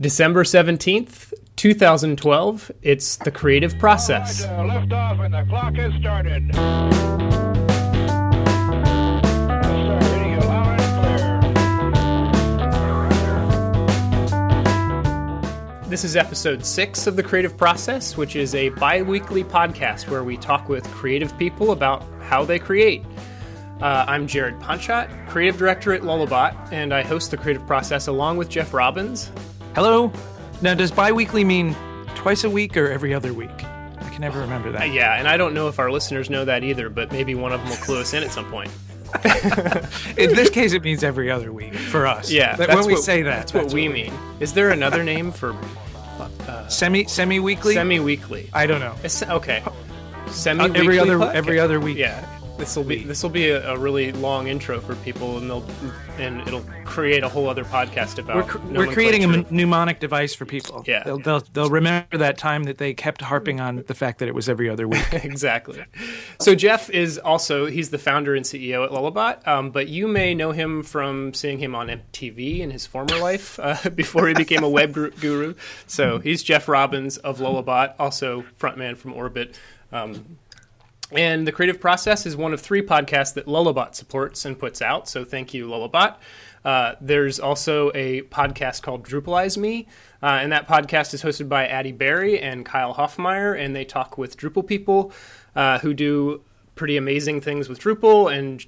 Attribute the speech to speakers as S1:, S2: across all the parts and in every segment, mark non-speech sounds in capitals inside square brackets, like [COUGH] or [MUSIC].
S1: December 17th, 2012. It's the creative process.
S2: Right, uh, lift off and the clock has started. Yes, sir. Hitting it loud and clear.
S1: This is episode six of the creative process, which is a bi weekly podcast where we talk with creative people about how they create. Uh, I'm Jared Ponchot, creative director at Lullabot, and I host the creative process along with Jeff Robbins.
S3: Hello. Now, does bi-weekly mean twice a week or every other week? I can never remember
S1: Uh,
S3: that. [SIGHS]
S1: yeah, and I don't know if our listeners know that either, but maybe one of them will clue us in at some point. [LAUGHS]
S3: In this case, it means every other week for us.
S1: Yeah, that's
S3: when we
S1: what-
S3: say that,
S1: that's what we mean. Is there another name for
S3: Semi semi weekly.
S1: semi-weekly?
S3: I don't know.
S1: It's- okay,
S3: Uh,
S1: semi-weekly.
S3: every other
S1: podcast?
S3: every other week.
S1: Yeah, this will be this will be a, a really long intro for people, and they'll and it'll create a whole other podcast about.
S3: We're, cr- we're creating a mnemonic device for people.
S1: Yeah.
S3: They'll, they'll they'll remember that time that they kept harping on the fact that it was every other week. [LAUGHS]
S1: exactly. So Jeff is also he's the founder and CEO at Lullabot, um, but you may know him from seeing him on MTV in his former life [LAUGHS] uh, before he became a web guru- guru. So he's Jeff Robbins of Lullabot, also frontman from Orbit. Um, and the creative process is one of three podcasts that Lullabot supports and puts out. So thank you, Lullabot. Uh, there's also a podcast called Drupalize Me, uh, and that podcast is hosted by Addi Berry and Kyle Hofmeyer, and they talk with Drupal people uh, who do pretty amazing things with Drupal and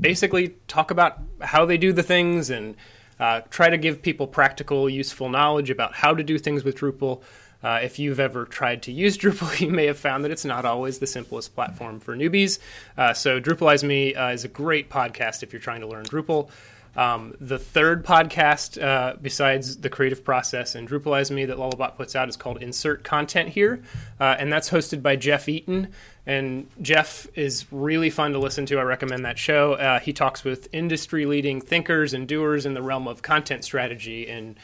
S1: basically talk about how they do the things and uh, try to give people practical, useful knowledge about how to do things with Drupal. Uh, if you've ever tried to use [LAUGHS] Drupal, you may have found that it's not always the simplest platform for newbies. Uh, so, Drupalize Me uh, is a great podcast if you're trying to learn Drupal. Um, the third podcast, uh, besides the creative process and Drupalize Me that Lullabot puts out, is called Insert Content Here, uh, and that's hosted by Jeff Eaton. And Jeff is really fun to listen to. I recommend that show. Uh, he talks with industry leading thinkers and doers in the realm of content strategy and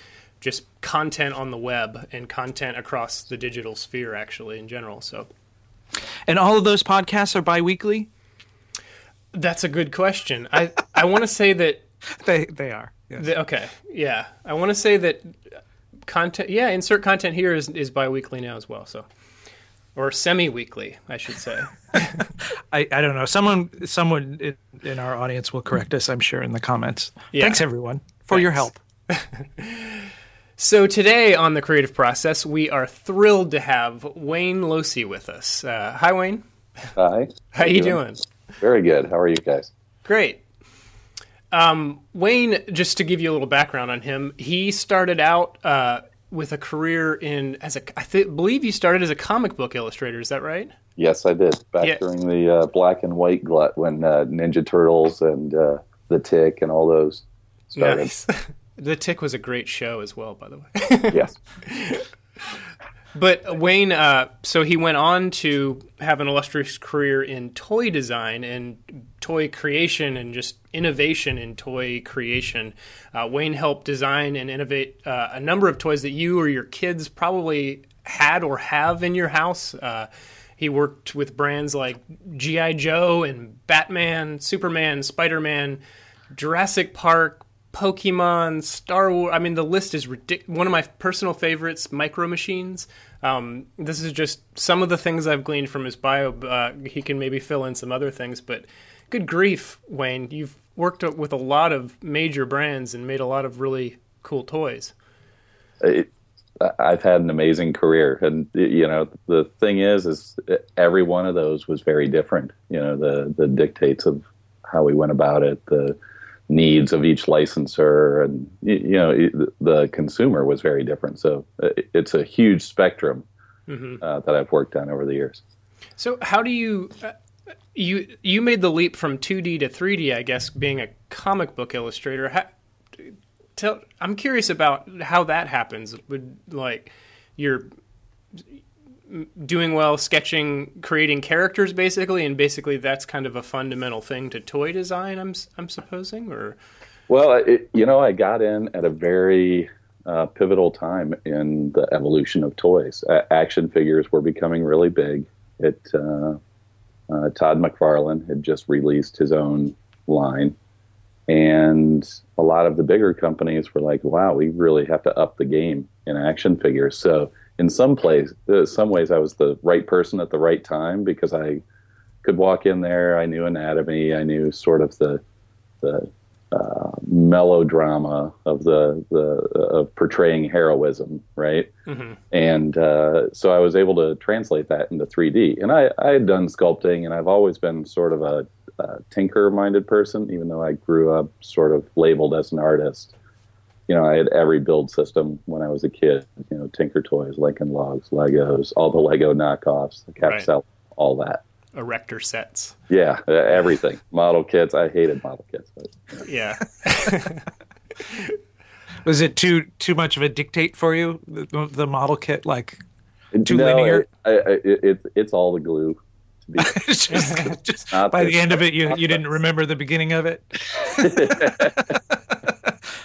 S1: just content on the web and content across the digital sphere, actually, in general. So
S3: and all of those podcasts are bi-weekly.
S1: that's a good question. I, I want to say that [LAUGHS]
S3: They they are. Yes.
S1: The, okay, yeah. I want to say that content, yeah, insert content here is, is bi-weekly now as well. So, or semi-weekly, I should say. [LAUGHS]
S3: I, I don't know. Someone someone in, in our audience will correct us. I'm sure in the comments.
S1: Yeah.
S3: Thanks everyone for your help. [LAUGHS]
S1: So today on the creative process, we are thrilled to have Wayne Losey with us. Uh, hi, Wayne.
S4: Hi. [LAUGHS]
S1: How you doing?
S4: Very good. How are you guys?
S1: Great. Um, Wayne, just to give you a little background on him, he started out uh, with a career in as a I th- believe you started as a comic book illustrator. Is that right?
S4: Yes, I did. Back
S1: Yeah.
S4: during the uh, black and white glut when uh, Ninja Turtles and uh, The Tick and all those started.
S1: Nice. [LAUGHS] the Tick was a great show as well, by the way. [LAUGHS]
S4: yes. [LAUGHS]
S1: But Wayne, uh, so he went on to have an illustrious career in toy design and toy creation and just innovation in toy creation. Uh, Wayne helped design and innovate uh, a number of toys that you or your kids probably had or have in your house. Uh, he worked with brands like G.I. Joe and Batman, Superman, Spider Man, Jurassic Park, Pokemon, Star Wars. I mean, the list is ridiculous. One of my personal favorites, Micro Machines. Um, this is just some of the things I've gleaned from his bio. Uh, he can maybe fill in some other things, but good grief, Wayne, you've worked with a lot of major brands and made a lot of really cool toys.
S4: It, I've had an amazing career, and you know the thing is, is every one of those was very different. You know the the dictates of how we went about it, the needs of each licensor, and you know the- consumer was very different. So it's a huge spectrum uh, that I've worked on over the years.
S1: So, how do you uh, you you made the leap from 2D to 3D? I guess being a comic book illustrator. How, tell, I'm curious about how that happens. Would like you're doing well sketching, creating characters, basically, and basically that's kind of a fundamental thing to toy design. I'm i'm supposing, or
S4: Well, it, you know, I got in at a very uh, pivotal time in the evolution of toys. Uh, action figures were becoming really big. It uh, uh, Todd McFarlane had just released his own line, and a lot of the bigger companies were like, "Wow, we really have to up the game in action figures." So in some place, uh, some ways, I was the right person at the right time because I could walk in there. I knew anatomy. I knew sort of the the uh, melodrama of the the of portraying heroism, right?
S1: Mm-hmm.
S4: And uh, so I was able to translate that into 3D. And I, I had done sculpting, and I've always been sort of a, a tinker-minded person, even though I grew up sort of labeled as an artist. You know, I had every build system when I was a kid. You know, Tinker Toys, Lincoln Logs, Legos, all the Lego knockoffs, the
S1: Right.
S4: All that.
S1: Erector sets.
S4: Yeah, uh, everything. [LAUGHS] model kits. I hated model kits. But
S1: Yeah. [LAUGHS]
S3: Was it too too much of a dictate for you? The, the model kit, like Too
S4: no,
S3: linear?
S4: It, I, I, it, it's it's all the glue. To be
S3: it's [LAUGHS] just, just by
S4: the-
S3: the end of it, you you didn't remember the beginning of it.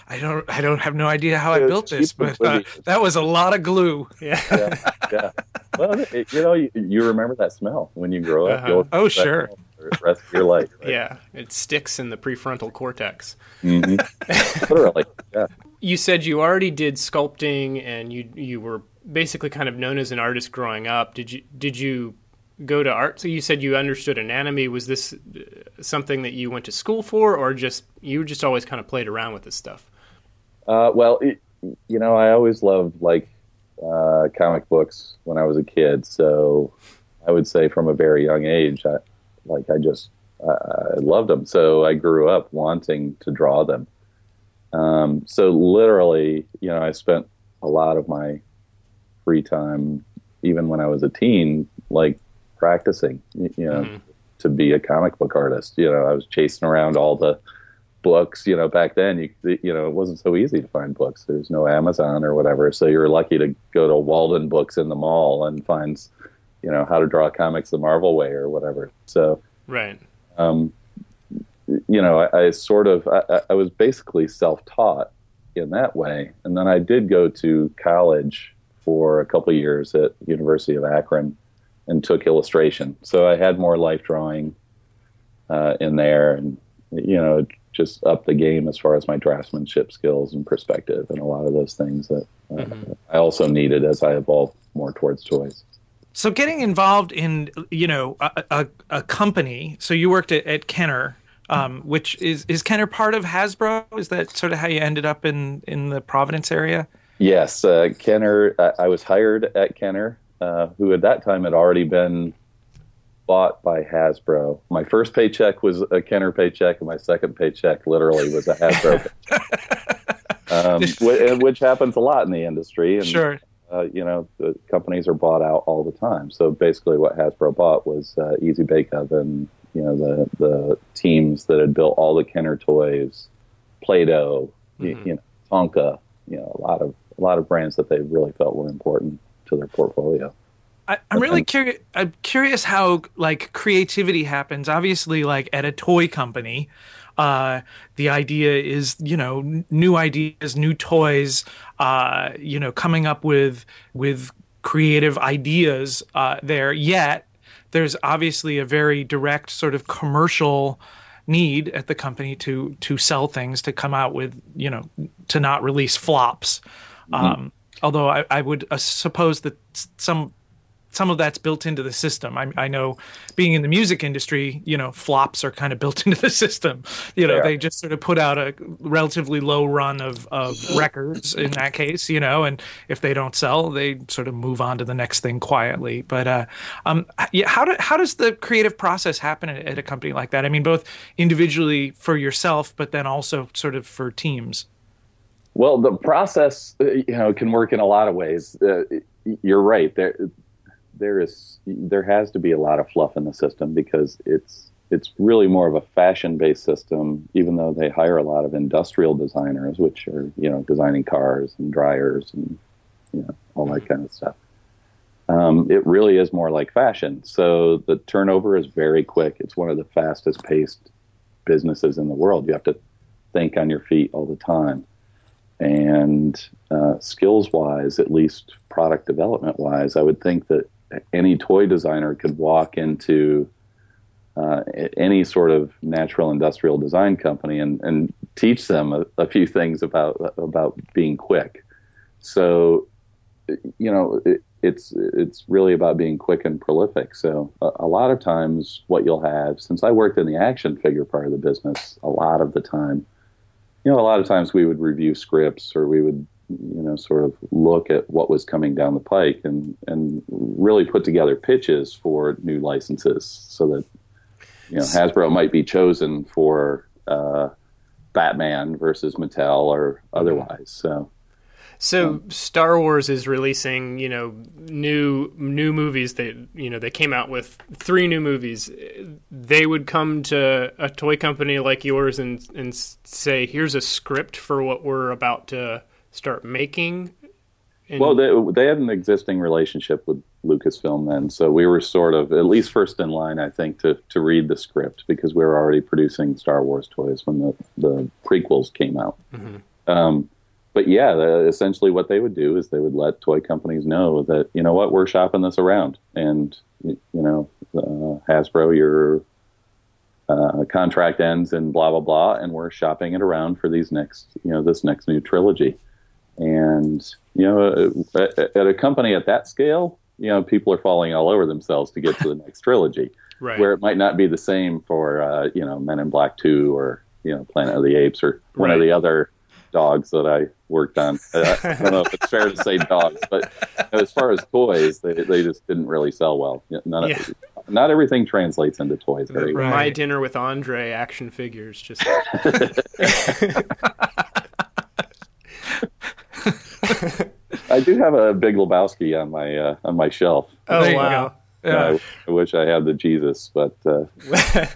S3: I don't I don't have no idea how I
S4: It's
S3: built this, but uh, that was a lot of glue.
S1: Yeah.
S4: yeah, yeah. Well, it, you know, you, you remember that smell when you grow up.
S1: Uh-huh.
S3: Oh, sure.
S4: smell for the rest of your life. Right?
S1: Yeah. It sticks in the prefrontal cortex.
S4: Mhm. [LAUGHS] Literally. Yeah.
S1: You said you already did sculpting and you you were basically kind of known as an artist growing up. Did you did you go to art? So you said you understood anatomy. Was this uh, something that you went to school for or just you just always kind of played around with this stuff?
S4: Uh, well, it, you know, I always loved like uh, comic books when I was a kid. So I would say from a very young age, I, like I just uh, I loved them. So I grew up wanting to draw them. Um, so literally, you know, I spent a lot of my free time, even when I was a teen, like practicing, you know,
S1: Mhm.
S4: to be a comic book artist. You know, I was chasing around all the books. You know, back then, you you know, it wasn't so easy to find books. There's no Amazon or whatever, so you were lucky to go to Walden Books in the mall and find, you know, how to draw comics the Marvel way or whatever. So
S1: Right.
S4: um, you know, I, I sort of I, I- was basically self-taught in that way, and then I did go to college for a couple of years at University of Akron and took illustration. So I had more life drawing uh, in there, and you know, just up the game as far as my draftsmanship skills and perspective, and a lot of those things that uh,
S1: Mhm.
S4: I also needed as I evolved more towards toys.
S3: So getting involved in you know a, a, a company. So you worked at, at Kenner, um, which is is Kenner part of Hasbro? Is that sort of how you ended up in in the Providence area?
S4: Yes, uh, Kenner. I, I was hired at Kenner, uh, who at that time had already been bought by Hasbro. My first paycheck was a Kenner paycheck, and my second paycheck literally was a Hasbro [LAUGHS] paycheck. Um, wh- which happens a lot in the industry. And,
S3: Sure.
S4: uh, you know, the companies are bought out all the time. So basically, what Hasbro bought was uh, Easy Bake Oven. You know, the the teams that had built all the Kenner toys, Play-Doh, y-
S1: Mhm.
S4: you know, Tonka. You know, a lot of a lot of brands that they really felt were important to their portfolio.
S3: I, I'm really curious. I'm curious how like creativity happens. Obviously, like at a toy company, uh, the idea is you know n- new ideas, new toys. Uh, you know, coming up with with creative ideas uh, there. Yet there's obviously a very direct sort of commercial need at the company to to sell things to come out with you know to not release flops. Um, although I, I would uh, suppose that some some of that's built into the system. I, I know, being in the music industry, you know, flops are kind of built [LAUGHS] into the system. You know,
S4: They
S3: they just sort of put out a relatively low run of, of records in that case, you know, and if they don't sell, they sort of move on to the next thing quietly. But uh, um, yeah, how do, how does the creative process happen at, at a company like that? I mean, both individually for yourself, but then also sort of for teams.
S4: Well, the process, uh, you know, can work in a lot of ways. Uh, you're right. There, there is, there has to be a lot of fluff in the system because it's, it's really more of a fashion-based system. Even though they hire a lot of industrial designers, which are, you know, designing cars and dryers and, you know, all that kind of stuff. Um, it really is more like fashion. So the turnover is very quick. It's one of the fastest-paced businesses in the world. You have to think on your feet all the time and uh, skills wise, at least product development wise, I would think that any toy designer could walk into uh, any sort of natural industrial design company and, and teach them a, a few things about about being quick. So, you know, it, it's it's really about being quick and prolific. So a, a, lot of times, what you'll have, since I worked in the action figure part of the business, a lot of the time, you know, a lot of times we would review scripts or we would, you know, sort of look at what was coming down the pike and and really put together pitches for new licenses so that you know Hasbro might be chosen for uh, Batman versus Mattel or otherwise. So.
S1: So Star Wars is releasing, you know, new new movies. They, you know, they came out with three new movies. They would come to a toy company like yours and and say, "Here's a script for what we're about to start making."
S4: And well, they they had an existing relationship with Lucasfilm then, so we were sort of at least first in line, I think, to to read the script because we were already producing Star Wars toys when the the prequels came out. Mm-hmm. Um, but yeah, the, essentially what they would do is they would let toy companies know that you know what we're shopping this around, and you know uh, Hasbro, your uh, contract ends and blah blah blah, and we're shopping it around for these next you know this next new trilogy, and you know at, at a company at that scale, you know people are falling all over themselves to get to the [LAUGHS] next trilogy,
S1: right.
S4: where it might not be the same for uh, you know Men in Black Two or you know Planet of the Apes or one right. of the other dogs that I worked on. Uh, I don't know if it's fair to say dogs, but as far as toys, they, they just didn't really sell well. None yeah. of, not everything translates into toys very
S1: well. My dinner with Andre action figures just. [LAUGHS] [LAUGHS] [LAUGHS]
S4: I do have a Big Lebowski on my uh, on my shelf.
S1: Oh wow!
S4: Yeah. I, I, wish I had the Jesus, but. Uh, [LAUGHS]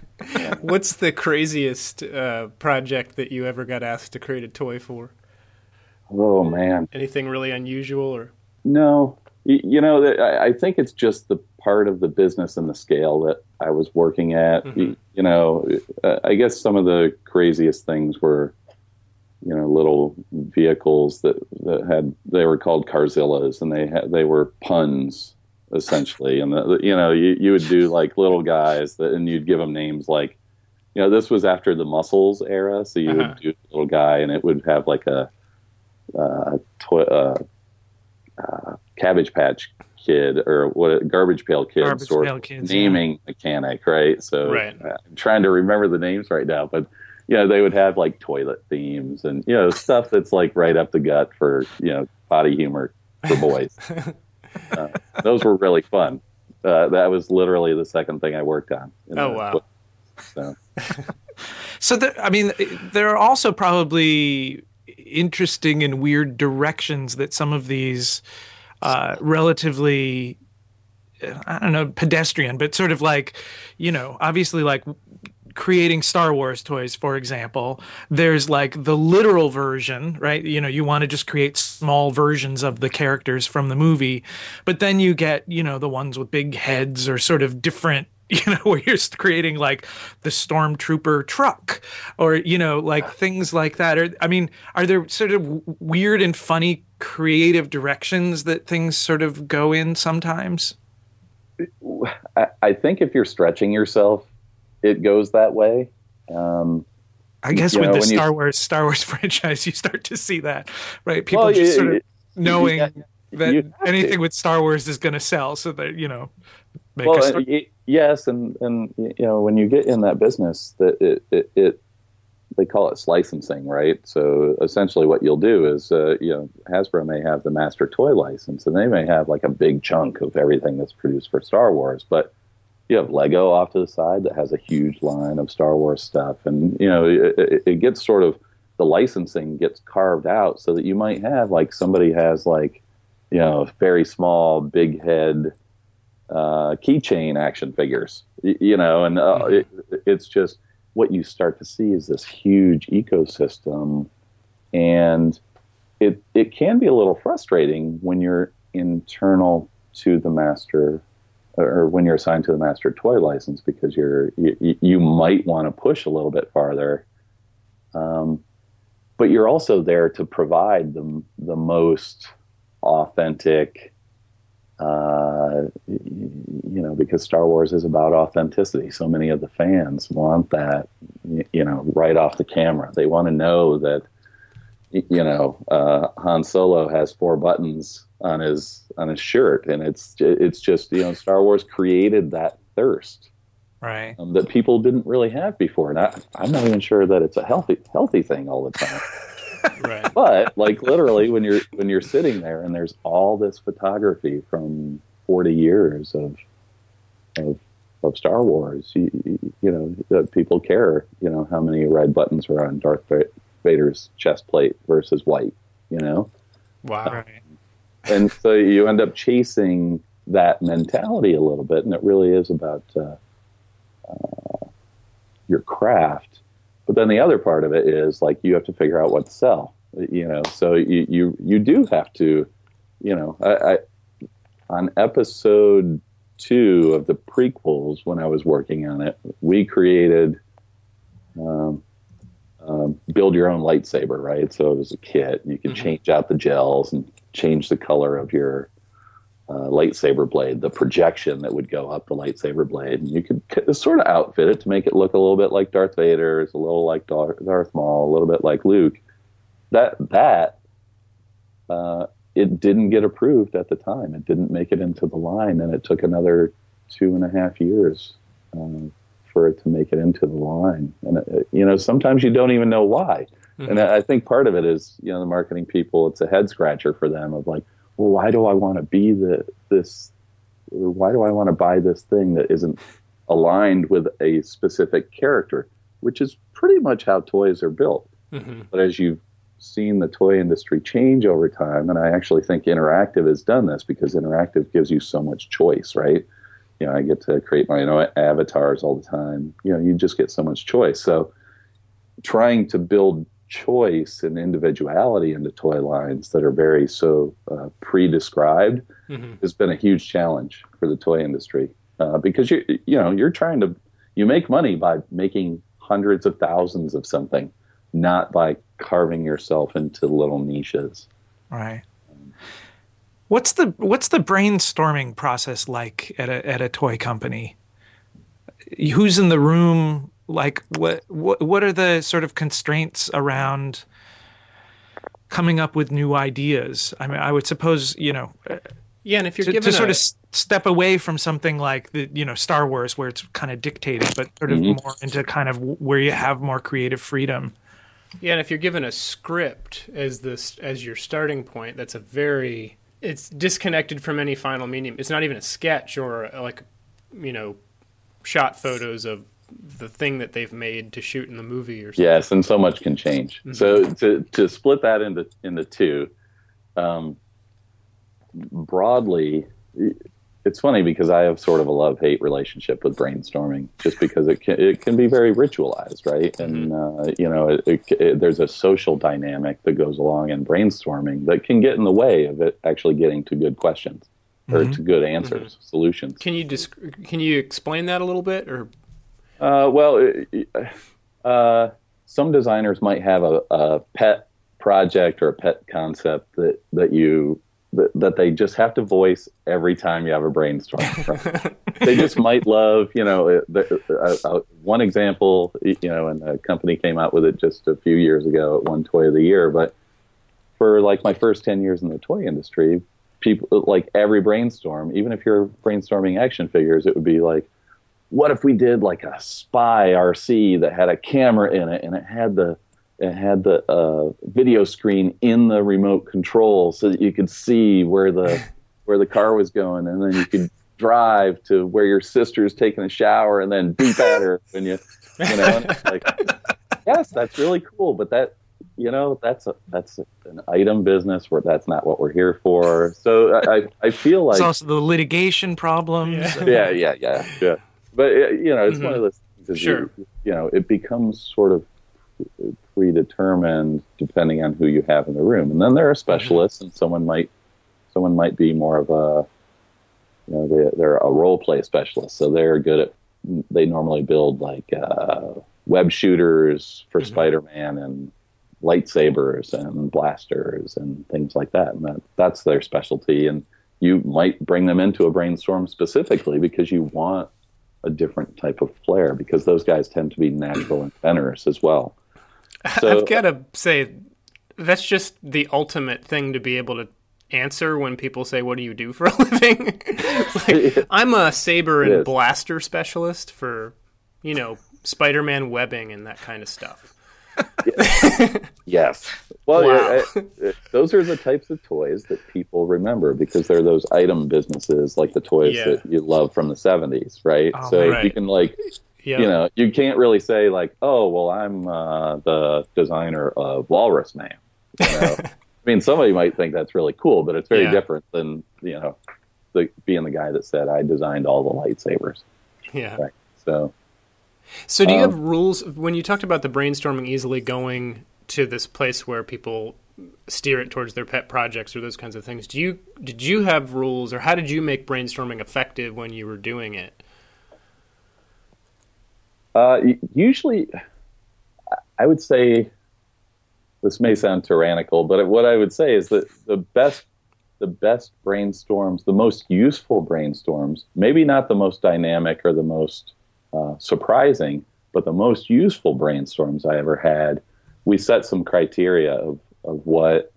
S1: What's the craziest uh, project that you ever got asked to create a toy for?
S4: Oh man!
S1: Anything really unusual or?
S4: No, you, you know, I, I think it's just the part of the business and the scale that I was working at. Mm-hmm. You, you, know, uh, I guess some of the craziest things were, you know, little vehicles that that had they were called Carzillas, and they had they were puns essentially. And the, you know, you, you would do like little guys that, and you'd give them names like, you know, this was after the muscles era, so you uh-huh. would do a little guy, and it would have like a, uh, tw- uh, uh, Cabbage Patch Kid or what Garbage Pail Kid
S3: Garbage
S4: sort
S3: Pail
S4: of
S3: kids,
S4: naming yeah. mechanic, right? So
S1: right.
S4: I'm trying to remember the names right now, but you know, they would have like toilet themes and you know stuff that's like right up the gut for you know body humor for boys. [LAUGHS] uh, those were really fun. Uh, that was literally the second thing I worked on.
S1: Oh wow!
S4: So, [LAUGHS]
S3: so there, I mean, there are also probably interesting and weird directions that some of these uh, relatively I don't know, pedestrian, but sort of like, you know, obviously like creating Star Wars toys, for example, there's like the literal version, right? You know, you want to just create small versions of the characters from the movie, but then you get, you know, the ones with big heads or sort of different [LAUGHS] you know, where you're creating like the stormtrooper truck or, you know, like things like that. Or, I mean, are there sort of weird and funny creative directions that things sort of go in sometimes?
S4: I think if you're stretching yourself it goes that way. Um,
S3: I guess with know, the Star you, Wars Star Wars [LAUGHS] franchise, you start to see that, right? People well, just sort of knowing yeah, that anything to. with Star Wars is going to sell, so that you know.
S4: well, uh, yes, and and you know when you get in that business, that it, it, it they call it licensing, right? So essentially, what you'll do is, uh, you know, Hasbro may have the master toy license, and they may have like a big chunk of everything that's produced for Star Wars, but you have Lego off to the side that has a huge line of Star Wars stuff, and you know it, it, gets sort of the licensing gets carved out so that you might have like somebody has like you know very small big head uh, keychain action figures, you, know, and uh, mm-hmm. it, it's just what you start to see is this huge ecosystem, and it it can be a little frustrating when you're internal to the master or when you're assigned to the master toy license because you're you, you might want to push a little bit farther um, but you're also there to provide the the most authentic uh, you know, because Star Wars is about authenticity. So many of the fans want that, you know, right off the camera. They want to know that, you know, uh, Han Solo has four buttons on his on his shirt, and it's it's just you know, Star Wars created that thirst
S3: Right.
S4: um, that people didn't really have before, and I, I'm not even sure that it's a healthy healthy thing all the time [LAUGHS]
S1: Right.
S4: but like literally when you're when you're sitting there and there's all this photography from 40 years of of, of Star Wars you, you- know that people care you know how many red buttons are on Darth Vader's chest plate versus white you know
S1: Wow.
S3: Right.
S4: And so you end up chasing that mentality a little bit and it really is about uh, uh, your craft. But then the other part of it is like you have to figure out what to sell you know? So you you, you do have to you know I, I on episode two of the prequels when i was working on it we created um, um, build your own lightsaber right? So it was a kit and you could
S1: Mhm.
S4: change out the gels and change the color of your uh, lightsaber blade, the projection that would go up the lightsaber blade, and you could sort of outfit it to make it look a little bit like Darth Vader, a little like Dar- Darth Maul, a little bit like Luke. That that uh, it didn't get approved at the time. It didn't make it into the line, and it took another two and a half years um, for it to make it into the line. And uh, you know, sometimes you don't even know why. And I think part of it is, you know, the marketing people. It's a head scratcher for them of like, well, why do I want to be the this? Why do I want to buy this thing that isn't aligned with a specific character? Which is pretty much how toys are built.
S1: Mhm.
S4: But as you've seen the toy industry change over time, and I actually think interactive has done this because interactive gives you so much choice, right? You know, I get to create my own avatars all the time. You know, you just get so much choice. So trying to build choice and individuality into toy lines that are very so uh, pre-described
S1: Mhm.
S4: has been a huge challenge for the toy industry uh, because you you know you're trying to you make money by making hundreds of thousands of something, not by carving yourself into little niches.
S3: Right. What's the what's the brainstorming process like at a at a toy company? Who's in the room? Like what what what are the sort of constraints around coming up with new ideas? I mean, I would suppose you know
S1: Yeah, and if you're
S3: to,
S1: given
S3: to sort of step away from something like the you know Star Wars where it's kind of dictated, but sort of
S4: Mhm.
S3: more into kind of where you have more creative freedom.
S1: Yeah, and if you're given a script as this as your starting point, that's a very it's disconnected from any final medium. It's not even a sketch or like you know shot photos of the thing that they've made to shoot in the movie or something.
S4: Yes, and so much can change. So to to split that into into two, um, broadly, it's funny because I have sort of a love hate relationship with brainstorming, just because it can it can be very ritualized, right? And uh, you know, it, it, it, there's a social dynamic that goes along in brainstorming that can get in the way of it actually getting to good questions or to good answers, solutions.
S1: Can you disc- can you explain that a little bit or
S4: Uh, well, uh, some designers might have a, a pet project or a pet concept that that you that, that they just have to voice every time you have a brainstorm. [LAUGHS] they just might love, you know, the, uh, uh, one example, you know, and a company came out with it just a few years ago at one toy of the year. But for like my first ten years in the toy industry, people like every brainstorm, even if you're brainstorming action figures, it would be like what if we did like a spy RC that had a camera in it and it had the it had the uh, video screen in the remote control so that you could see where the [LAUGHS] where the car was going and then you could drive to where your sister's taking a shower and then beep at her when you you know and it's like [LAUGHS] yes that's really cool but that you know that's a that's an item business where that's not what we're here for so I I, I feel like
S3: It's also the litigation problems.
S1: Yeah.
S4: yeah, yeah, yeah, yeah. But uh, you know, it's one of those things.
S1: Sure.
S4: You, you know, it becomes sort of predetermined depending on who you have in the room, and then there are specialists, and someone might someone might be more of a you know they, they're a role play specialist, so they're good at they normally build like uh, web shooters for Spider-Man and lightsabers and blasters and things like that, and that, that's their specialty. And you might bring them into a brainstorm specifically because you want a different type of flair because those guys tend to be natural inventors as well. [LAUGHS] So,
S1: I've got to say, that's just the ultimate thing to be able to answer when people say, "What do you do for a [LAUGHS] living?" [LAUGHS] like, I'm a saber and blaster specialist for, you know, Spider-Man webbing and that kind of stuff.
S4: Yes. Well,
S1: Wow.
S4: yeah, uh, uh, those are the types of toys that people remember because they're those item businesses like the toys
S1: Yeah.
S4: that you love from the 70s, right?
S3: Oh,
S4: so
S1: right.
S4: you can like,
S1: Yeah,
S4: you know, you can't really say like, "Oh, well, I'm uh, the designer of Walrus Man." You know? [LAUGHS] I mean, somebody might think that's really cool, but it's very
S1: Yeah.
S4: different than, you know, the, being the guy that said I designed all the lightsabers.
S1: yeah.
S4: Right. So,
S1: So, do you
S4: Um,
S1: have rules when you talked about the brainstorming easily going to this place where people steer it towards their pet projects or those kinds of things? Do you did you have rules, or how did you make brainstorming effective when you were doing it?
S4: Uh, usually, I would say this may sound tyrannical, but what I would say is that the best, the best brainstorms, the most useful brainstorms, maybe not the most dynamic or the most uh, surprising, but the most useful brainstorms I ever had. We set some criteria of of what,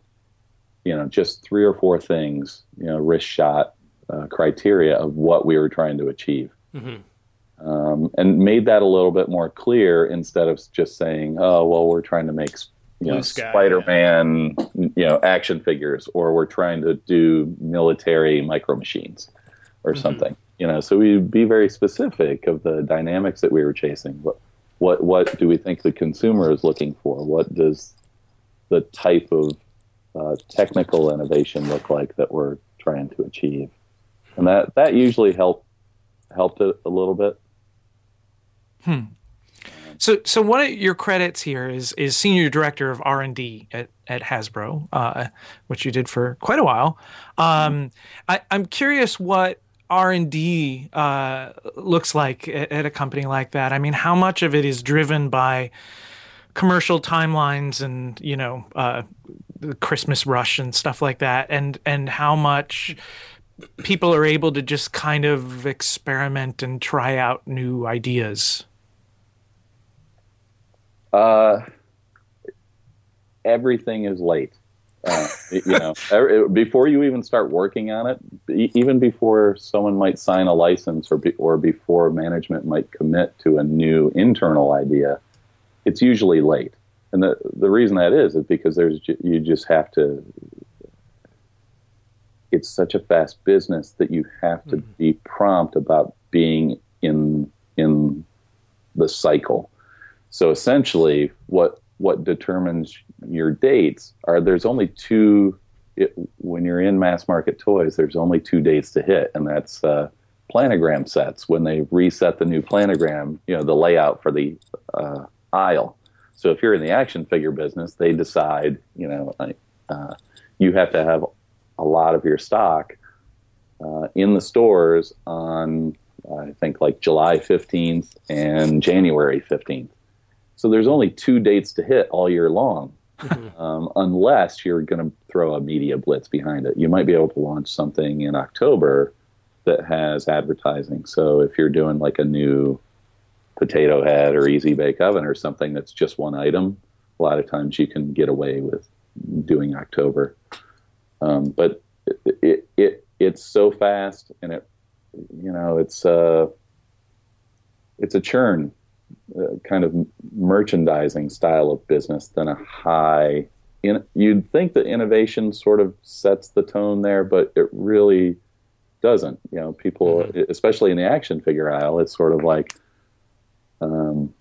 S4: you know, just three or four things, you know, wrist shot uh, criteria of what we were trying to achieve um, and made that a little bit more clear instead of just saying, "Oh, well, we're trying to make you know
S1: sky,
S4: Spider-Man, you know, action figures, or we're trying to do military micro machines, or something." You know, so we'd be very specific of the dynamics that we were chasing. What, what, what do we think the consumer is looking for? What does the type of uh, technical innovation look like that we're trying to achieve? And that that usually helped helped it a little bit.
S3: So, so one of your credits here is is senior director of R and D at at Hasbro, uh, which you did for quite a while. Um, I, I'm curious what R and D uh, looks like at, at a company like that. I mean, how much of it is driven by commercial timelines and you know uh, the Christmas rush and stuff like that, and and how much people are able to just kind of experiment and try out new ideas.
S4: Uh, everything is late. Uh, you know, before you even start working on it, even before someone might sign a license or be, or before management might commit to a new internal idea, it's usually late. And the the reason that is is because there's you just have to. It's such a fast business that you have to be prompt about being in in the cycle. So essentially, what what determines your dates are there's only two. It, when you're in mass market toys, there's only two dates to hit, and that's uh, planogram sets. When they reset the new planogram, you know the layout for the uh, aisle. So if you're in the action figure business, they decide, you know, uh, you have to have a lot of your stock uh, in the stores on I think like July 15th and January 15th. So there's only two dates to hit all year long, [LAUGHS] um, unless you're going to throw a media blitz behind it. You might be able to launch something in October that has advertising. So if you're doing like a new potato head or easy bake oven or something that's just one item, a lot of times you can get away with doing October. Um, but it, it, it it's so fast and it you know it's uh it's a churn uh, kind of merchandising style of business than a high in you'd think that innovation sort of sets the tone there but it really doesn't you know people especially in the action figure aisle it's sort of like um,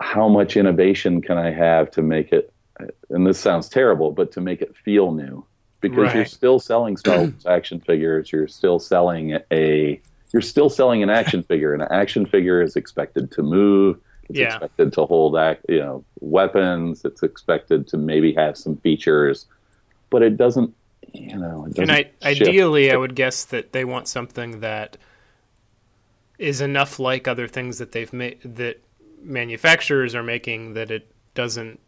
S4: how much innovation can i have to make it and this sounds terrible but to make it feel new because you're still selling Star Wars [CLEARS THROAT] action figures. You're still selling a. You're still selling an action figure. And an action figure is expected to move. It's
S1: Yeah.
S4: expected to hold, you know, weapons. It's expected to maybe have some features, but it doesn't. You know, it
S1: And. I, ideally, I would guess that they want something that is enough like other things that they've made that manufacturers are making that it doesn't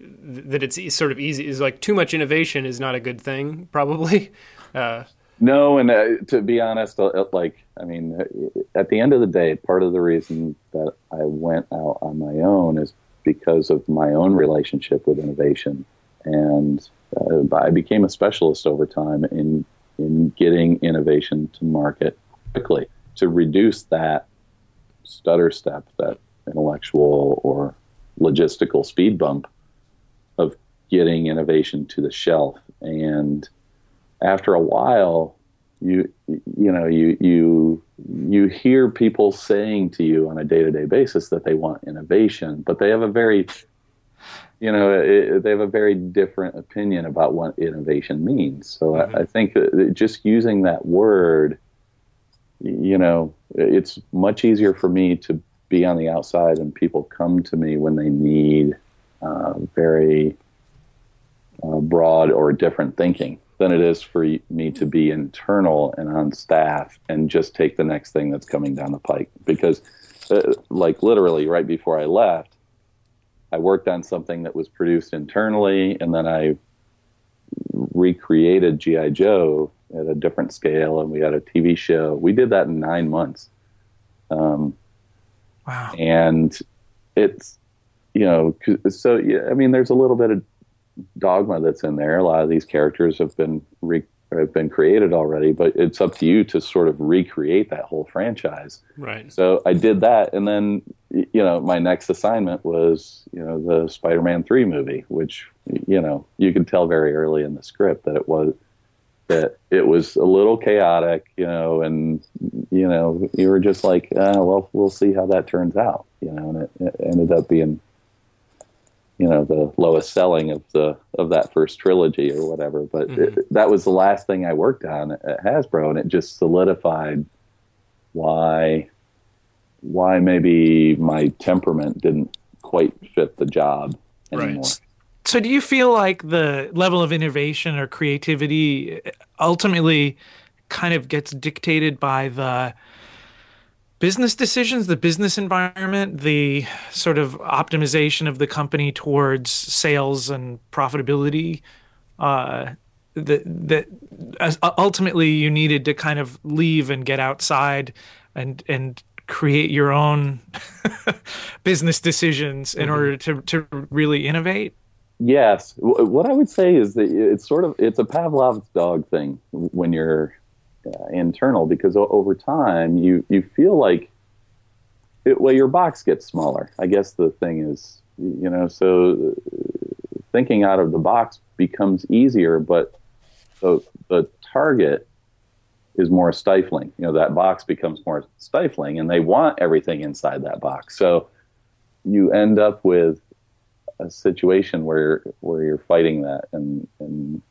S1: that it's sort of easy is like too much innovation is not a good thing probably [LAUGHS] uh,
S4: No, and uh, to be honest, uh, like I mean, uh, at the end of the day, part of the reason that I went out on my own is because of my own relationship with innovation, and uh, I became a specialist over time in in getting innovation to market quickly to reduce that stutter step, that intellectual or logistical speed bump of getting innovation to the shelf. And after a while you you know you you you hear people saying to you on a day-to-day basis that they want innovation but they have a very you know it, they have a very different opinion about what innovation means so mm-hmm. I, I, think just using that word you know it's much easier for me to be on the outside and people come to me when they need uh, very uh, broad or different thinking than it is for me to be internal and on staff and just take the next thing that's coming down the pike. Because, uh, like, literally, right before I left, I worked on something that was produced internally, and then I recreated G.I. Joe at a different scale, and we had a TV show. We did that in nine months. Um,
S3: wow.
S4: And it's, you know, so, yeah, I mean, there's a little bit of dogma that's in there. A lot of these characters have been re- have been created already, but it's up to you to sort of recreate that whole franchise.
S1: Right.
S4: So I did that, and then you know my next assignment was you know the Spider-Man three movie, which you know you could tell very early in the script that it was that it was a little chaotic, you know, and you know you were just like, uh, well, we'll see how that turns out, you know, and it, it ended up being you know the lowest selling of the of that first trilogy or whatever. But mm-hmm. it, that was the last thing I worked on at Hasbro, and it just solidified why why maybe my temperament didn't quite fit the job anymore. Right.
S3: So, do you feel like the level of innovation or creativity ultimately kind of gets dictated by the business decisions, the business environment, the sort of optimization of the company towards sales and profitability. Uh, that that ultimately you needed to kind of leave and get outside and and create your own [LAUGHS] business decisions in mm-hmm. order to to really innovate.
S4: Yes, what I would say is that it's sort of it's a Pavlov's dog thing when you're uh, Uh, internal because over time you you feel like it, well your box gets smaller. I guess the thing is you know so uh, thinking out of the box becomes easier, but the the target is more stifling. You know that box becomes more stifling, and they want everything inside that box. So you end up with a situation where where you're fighting that, and and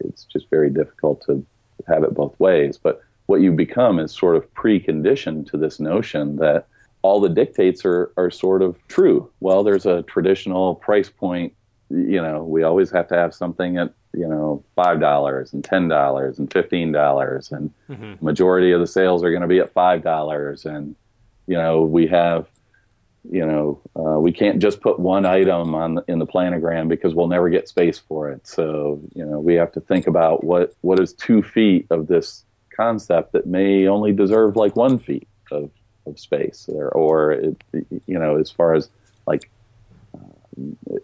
S4: it's just very difficult to have it both ways. But what you become is sort of preconditioned to this notion that all the dictates are, are sort of true. Well, there's a traditional price point. You know, we always have to have something at, you know, $5 and $10 and $15 and mm-hmm. majority of the sales are going to be at $5. And, you know, we have you know, uh, we can't just put one item on in the planogram because we'll never get space for it. So, you know, we have to think about what what is two feet of this concept that may only deserve like one feet of, of space, or, or it, you know, as far as like uh,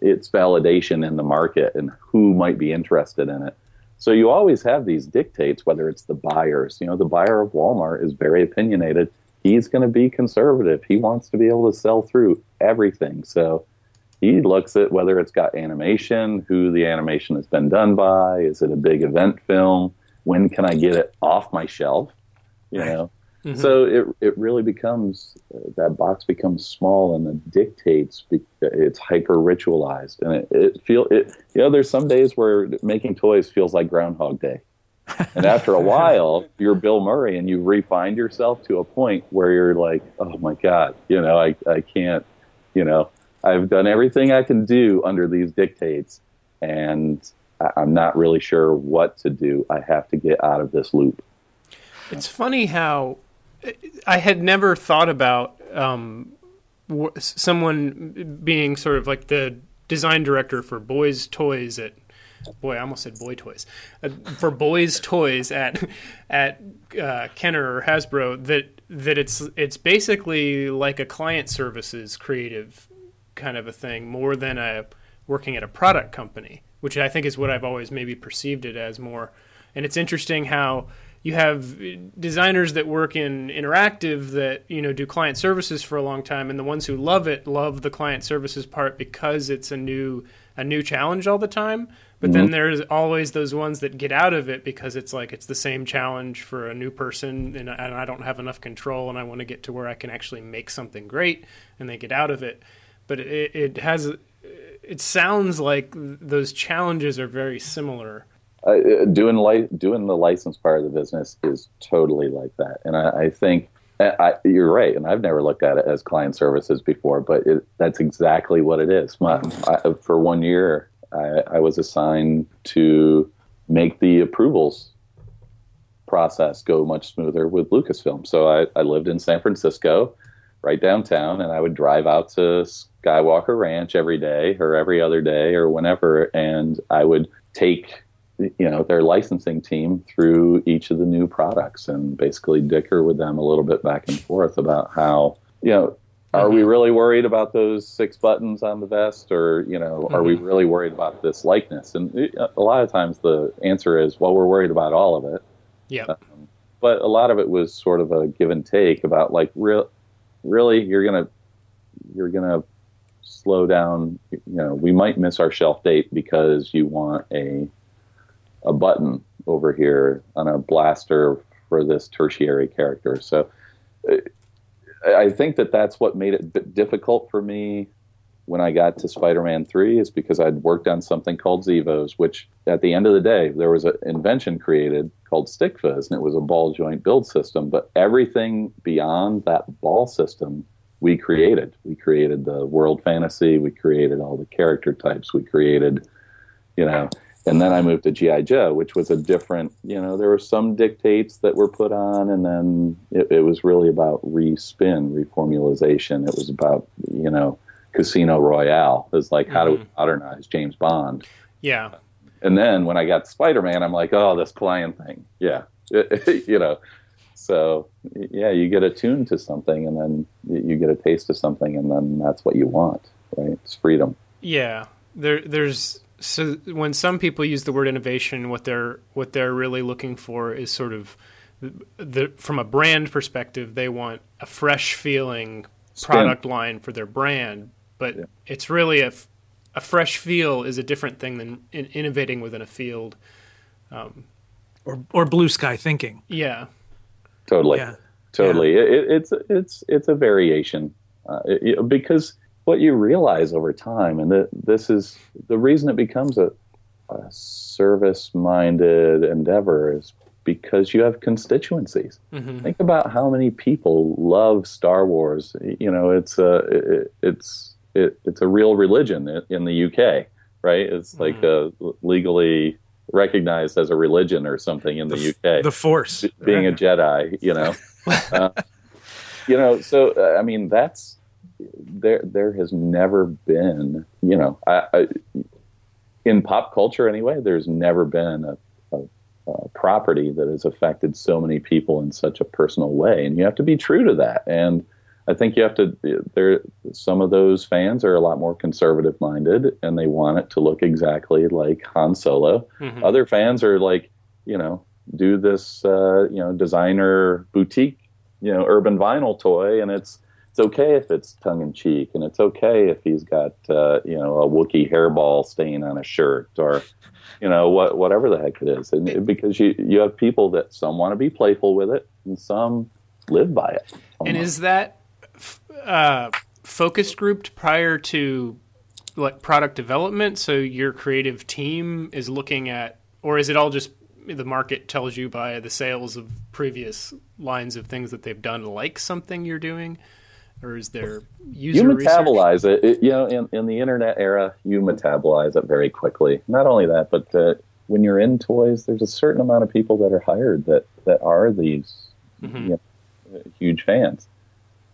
S4: its validation in the market and who might be interested in it. So you always have these dictates, whether it's the buyers. You know, the buyer of Walmart is very opinionated he's going to be conservative. He wants to be able to sell through everything. So he looks at whether it's got animation, who the animation has been done by, is it a big event film, when can I get it off my shelf, you know. Mm-hmm. So it it really becomes uh, that box becomes small and it dictates it's hyper ritualized and it, it feel it you know there's some days where making toys feels like Groundhog Day and after a while, you're Bill Murray and you refined yourself to a point where you're like, oh my God, you know, I, I can't, you know, I've done everything I can do under these dictates and I'm not really sure what to do. I have to get out of this loop.
S1: It's funny how I had never thought about um, someone being sort of like the design director for boys' toys at boy, I almost said boy toys uh, for boys' toys at at uh, Kenner or Hasbro that that it's it's basically like a client services creative kind of a thing more than a working at a product company, which I think is what I've always maybe perceived it as more. And it's interesting how you have designers that work in interactive that you know do client services for a long time and the ones who love it love the client services part because it's a new a new challenge all the time but then there's always those ones that get out of it because it's like it's the same challenge for a new person and, and I don't have enough control and I want to get to where I can actually make something great and they get out of it but it, it has it sounds like those challenges are very similar
S4: uh, doing li- doing the license part of the business is totally like that, and I, I think I, you're right. And I've never looked at it as client services before, but it, that's exactly what it is. My, I, for one year, I, I was assigned to make the approvals process go much smoother with Lucasfilm. So I, I lived in San Francisco, right downtown, and I would drive out to Skywalker Ranch every day or every other day or whenever, and I would take you know their licensing team through each of the new products and basically dicker with them a little bit back and forth about how you know are we really worried about those six buttons on the vest or you know are we really worried about this likeness? And a lot of times the answer is well we're worried about all of it.
S1: Yeah.
S4: Um, but a lot of it was sort of a give and take about like real really you're gonna you're gonna slow down. You know we might miss our shelf date because you want a a button over here on a blaster for this tertiary character. So uh, I think that that's what made it difficult for me when I got to Spider-Man 3 is because I'd worked on something called Xevoz, which at the end of the day, there was an invention created called StickFizz, and it was a ball joint build system. But everything beyond that ball system, we created. We created the world fantasy. We created all the character types. We created, you know, and then I moved to GI Joe, which was a different. You know, there were some dictates that were put on, and then it, it was really about respin, reformulation. It was about you know Casino Royale. It was like how
S1: Mm-hmm.
S4: do we modernize James Bond?
S1: yeah
S4: And then when I got Spider Man, I'm like, oh, this client thing, yeah, [LAUGHS] you know. So yeah, you get attuned to something, and then you get a taste of something, and then that's what you want, right? It's freedom.
S1: Yeah, there there's so when some people use the word innovation, what they're what they're really looking for is sort of the, the from a brand perspective, they want a fresh feeling product line for their brand, but it's really a, a fresh feel is a different thing than in, innovating within a field.
S3: or or blue sky thinking.
S1: Yeah,
S4: Totally.
S3: Yeah.
S4: Totally. It, it, it's it's it's a variation uh, it, it- because what you realize over time, and the, this is the reason it becomes a, a service-minded endeavor, is because you have constituencies. Think about how many people love Star Wars. You know, it's a it, it's it, it's a real religion in- the UK, right? It's like uh, legally recognized as a religion or something in the, UK
S3: The force.
S4: being a Jedi, you know. [LAUGHS] uh, you know, so uh, I mean, that's there. There has never been, you know, I, I, in pop culture anyway. There's never been a, a, a property that has affected so many people in such a personal way, and you have to be true to that. And I think you have to. There, some of those fans are a lot more conservative minded, and they want it to look exactly like Han Solo. Other fans are like, you know, do this, uh, you know, designer boutique, you know, urban vinyl toy, and it's it's okay if it's tongue in cheek, and it's okay if he's got, uh, you know, a Wookiee hairball stain on a shirt, or, you know, what whatever the heck it is, and it- because you you have people that some want to be playful with it, and some live by it.
S1: and is that uh, focus grouped prior to like product development? So your creative team is looking at, or is it all just the market tells you by the sales of previous lines of things that they've done like something you're doing, or is there user
S4: you
S1: research?
S4: metabolize it. it. You know, in, in the internet era, you metabolize it very quickly. Not only that, but uh, when you're in toys, there's a certain amount of people that are hired that that are these
S1: Mm-hmm.
S4: you know, huge fans.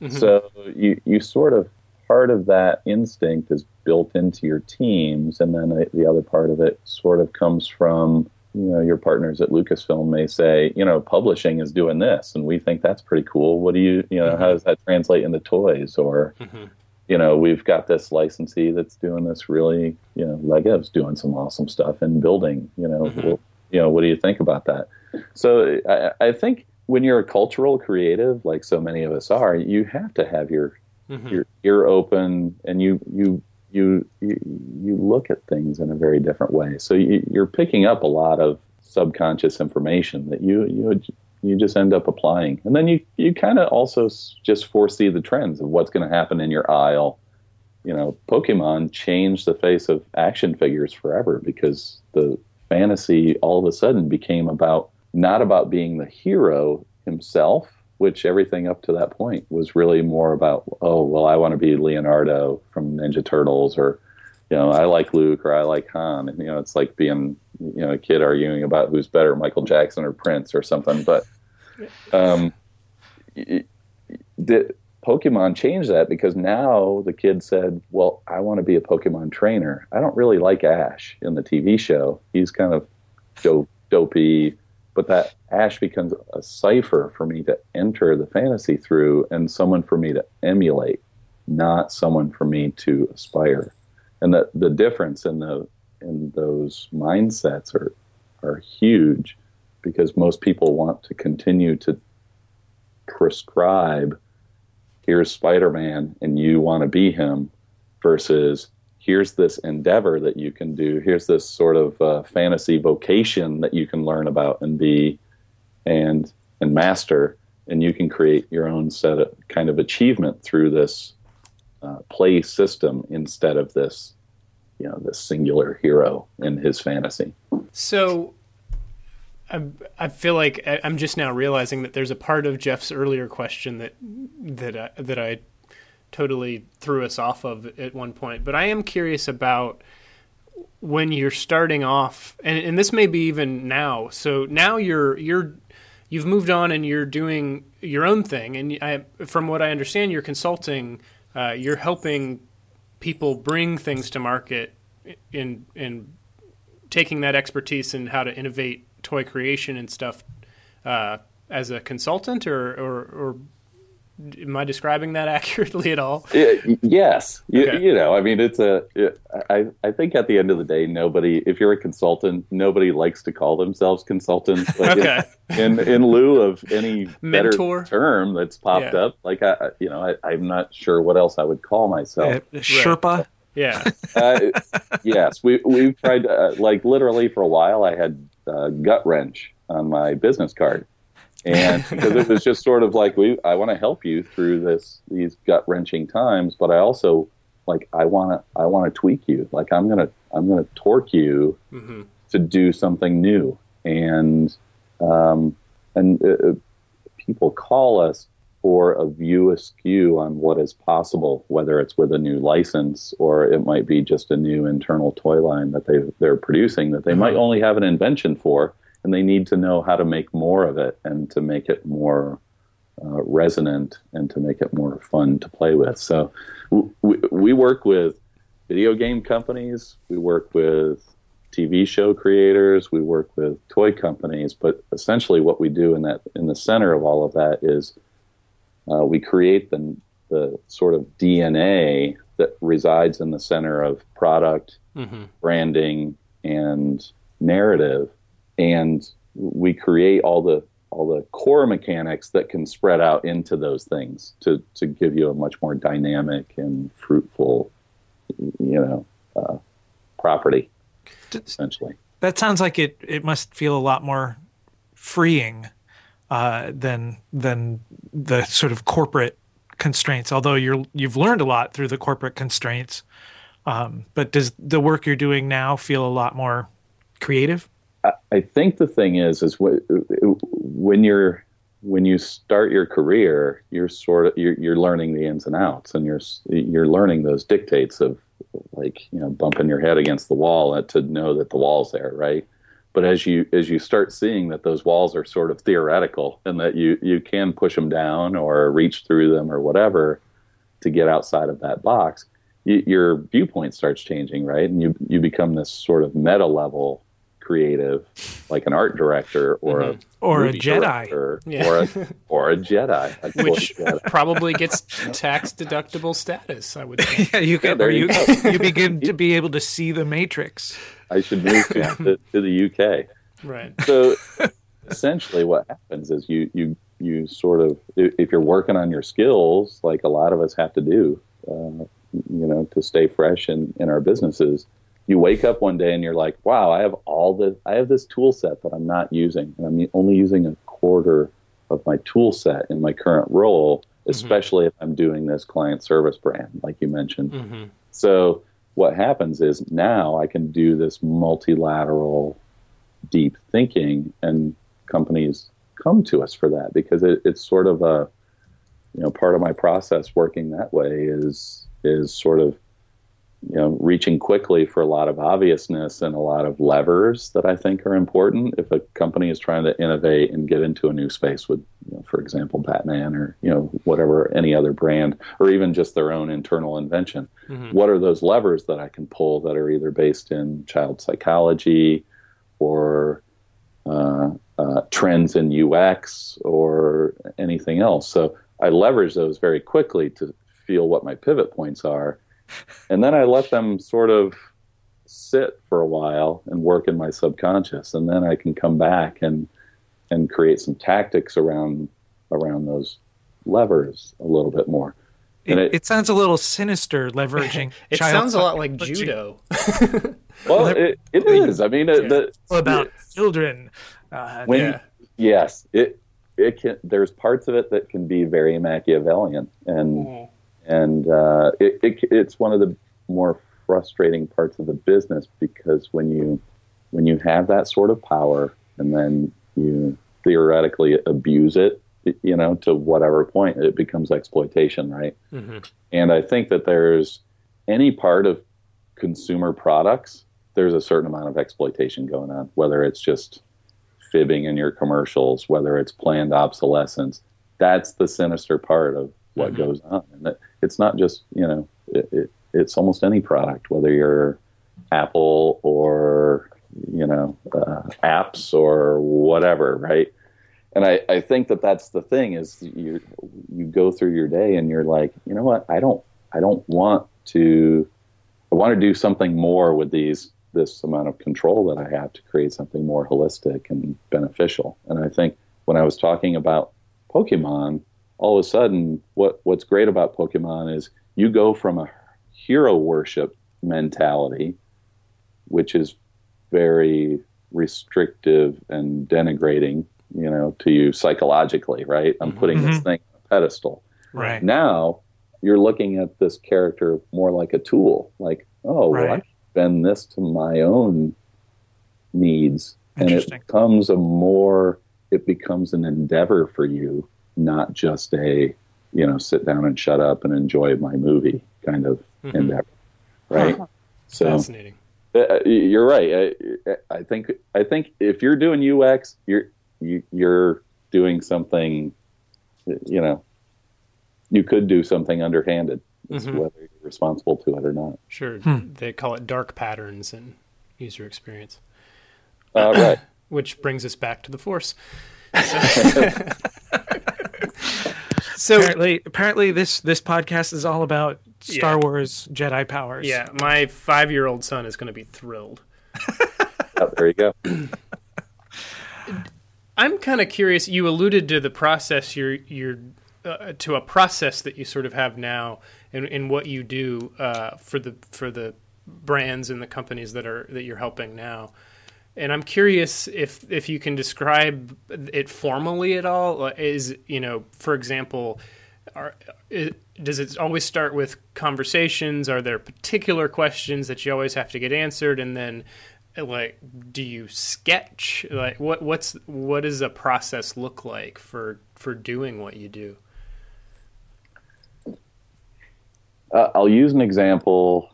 S4: So you you sort of part of that instinct is built into your teams, and then the, the other part of it sort of comes from you know your partners at Lucasfilm may say, you know, publishing is doing this, and we think that's pretty cool. What do you, you know, how mm-hmm. does that translate into toys? Or, mm-hmm. you know, we've got this licensee that's doing this really, you know, Lego's doing some awesome stuff in building. You know, mm-hmm. well, you know, what do you think about that? So I, I think when you're a cultural creative, like so many of us are, you have to have your your ear open, and you you you you you look at things in a very different way. So you, you're picking up a lot of subconscious information that you you you just end up applying, and then you you kind of also just foresee the trends of what's going to happen in your aisle. You know, Pokemon changed the face of action figures forever because the fantasy all of a sudden became about not about being the hero himself, which everything up to that point was really more about, oh, well, I want to be Leonardo from Ninja Turtles, or, you know, I like Luke or I like Han. And, you know, it's like being, you know, a kid arguing about who's better, Michael Jackson or Prince or something. But um, the, Pokemon changed that because now the kid said, well, I want to be a Pokemon trainer. I don't really like Ash in the TV show. He's kind of dope, dopey, but that Ash becomes a cipher for me to enter the fantasy through and someone for me to emulate, not someone for me to aspire. And the, the difference in the in those mindsets are are huge because most people want to continue to prescribe here's Spider-Man and you want to be him versus here's this endeavor that you can do. Here's this sort of uh, fantasy vocation that you can learn about and be and and master, and you can create your own set of kind of achievement through this uh, play system instead of this, you know, this singular hero in his fantasy.
S1: So, I, I feel like I'm just now realizing that there's a part of Jeff's earlier question that that I, that I totally threw us off of at one point. But I am curious about when you're starting off, and, and this may be even now. So now you're you're you've moved on and you're doing your own thing, and I, from what I understand, you're consulting. Uh, you're helping people bring things to market in in taking that expertise in how to innovate toy creation and stuff uh, as a consultant, or, or, or am I describing that [LAUGHS] accurately at all?
S4: Y- yes, you,
S1: Okay.
S4: you know, I mean, it's a. I I think at the end of the day, nobody, if you're a consultant, nobody likes to call themselves consultants. [LAUGHS] But
S1: Okay.
S4: in, in in lieu of any
S1: Mentor?
S4: better term that's popped
S1: Yeah.
S4: up, like I, I- you know, I, I'm not sure what else I would call myself.
S3: Uh, Sherpa.
S1: Yeah.
S4: uh, yes, we we've tried uh, like literally for a while. I had uh, gut wrench on my business card, and [LAUGHS] because it was just sort of like we, I want to help you through this these gut wrenching times, but I also like I want to I want to tweak you. Like I'm gonna I'm gonna torque you
S1: hmm
S4: to do something new, and um, and uh, people call us for a view askew on what is possible, whether it's with a new license or it might be just a new internal toy line that they they're producing that they might only have an invention for, and they need to know how to make more of it and to make it more uh, resonant and to make it more fun to play with. So we, we work with video game companies, we work with TV show creators, we work with toy companies, but essentially what we do in that in the center of all of that is uh, we create the the sort of DNA that resides in the center of product,
S1: hmm
S4: branding, and narrative, and we create all the all the core mechanics that can spread out into those things to to give you a much more dynamic and fruitful, you know, uh, property. Essentially,
S3: That sounds like it. It must feel a lot more freeing uh, than than the sort of corporate constraints. Although you're you've learned a lot through the corporate constraints, um, but does the work you're doing now feel a lot more creative?
S4: I, I think the thing is, is wh- when you're when you start your career, you're sort of you're, you're learning the ins and outs, and you're you're learning those dictates of like you know bumping your head against the wall to know that the wall's there, right? But as you as you start seeing that those walls are sort of theoretical and that you you can push them down or reach through them or whatever, to get outside of that box, you, your viewpoint starts changing, right? And you you become this sort of meta level creative, like an art director or a
S3: Or a Jedi.
S1: Yeah.
S4: or a or a Jedi, a [LAUGHS]
S1: Which
S4: Jedi.
S1: probably gets [LAUGHS] tax deductible status, I would [LAUGHS] think.
S3: Yeah, you can.
S4: there
S3: or
S4: you
S3: you, you begin to be able to see the Matrix.
S4: I should move to, to, to the UK.
S1: Right.
S4: so essentially what happens is you you you sort of if if you're working on your skills like a lot of us have to do uh, you know to stay fresh in in our businesses you wake up one day and you're like wow i have all the i have this tool set that i'm not using and i'm only using a quarter of my tool set in my current role especially if i'm doing this client service brand like you mentioned.
S1: Hmm
S4: so what happens is now I can do this multilateral, deep thinking, and companies come to us for that because it, it's sort of a, you know, part of my process working that way is is sort of, you know, reaching quickly for a lot of obviousness and a lot of levers that I think are important if a company is trying to innovate and get into a new space with, you know, for example, Batman or you know whatever any other brand or even just their own internal invention
S1: Mhm.
S4: what are those levers that I can pull that are either based in child psychology or uh, uh, trends in UX or anything else. So I leverage those very quickly to feel what my pivot points are. And then I let them sort of sit for a while and work in my subconscious. And then I can come back and, and create some tactics around, around those levers a little bit more.
S3: It, it,
S4: it-
S3: sounds a little sinister, leveraging. [LAUGHS]
S1: It
S3: child
S1: sounds a lot like
S3: psychology
S1: judo. [LAUGHS]
S4: Well, it, it is. I mean, it, the,
S3: about children. Uh,
S4: when
S1: Yeah.
S4: yes it it can there's parts of it that can be very machiavellian and
S1: Mhm.
S4: And uh, it, it it's one of the more frustrating parts of the business because when you when you have that sort of power and then you theoretically abuse it you know to whatever point it becomes exploitation right
S1: Mhm.
S4: and I think that there's any part of consumer products, there's a certain amount of exploitation going on, whether it's just fibbing in your commercials, whether it's planned obsolescence. That's the sinister part of what
S1: Mhm.
S4: goes on. And it, it's not just, you know, it, it, it's almost any product, whether you're Apple or, you know, uh, apps or whatever, right? and I, I think that that's the thing is you you go through your day and you're like you know what I don't I don't want to I want to do something more with these this amount of control that I have to create something more holistic and beneficial and I think when I was talking about Pokemon all of a sudden what what's great about Pokemon is you go from a hero worship mentality which is very restrictive and denigrating you know, to you psychologically, right? I'm putting this
S3: Mhm.
S4: thing on a pedestal.
S3: right.
S4: Now you're looking at this character more like a tool, like, oh, well, I can bend this to my own needs. And it becomes a more, it becomes an endeavor for you, not just a, you know, sit down and shut up and enjoy my movie kind of
S1: Mhm.
S4: endeavor, right? So
S1: Fascinating.
S4: uh, you're right. I, I think I think if you're doing UX, you're you, you're doing something. You know, you could do something underhanded, It's
S1: Mhm.
S4: whether you're responsible to it or not.
S1: Sure.
S3: Hmm.
S1: They call it dark patterns in user experience.
S4: Uh, right. [COUGHS]
S1: which brings us back to the force. So, [LAUGHS] [LAUGHS]
S3: apparently, apparently, this this podcast is all about Star
S1: Yeah.
S3: Wars Jedi powers.
S1: yeah, my five-year-old son is going to be thrilled. [LAUGHS]
S4: Oh, there you go.
S1: I'm kind of curious. You alluded to the process you're you're uh, to a process that you sort of have now in, in what you do uh, for the for the brands and the companies that are that you're helping now. And I'm curious if if you can describe it formally at all. Is you know, for example, are, i does it always start with conversations? Are there particular questions that you always have to get answered, and then like do you sketch like what what's what does a process look like for for doing what you do
S4: Uh, I'll use an example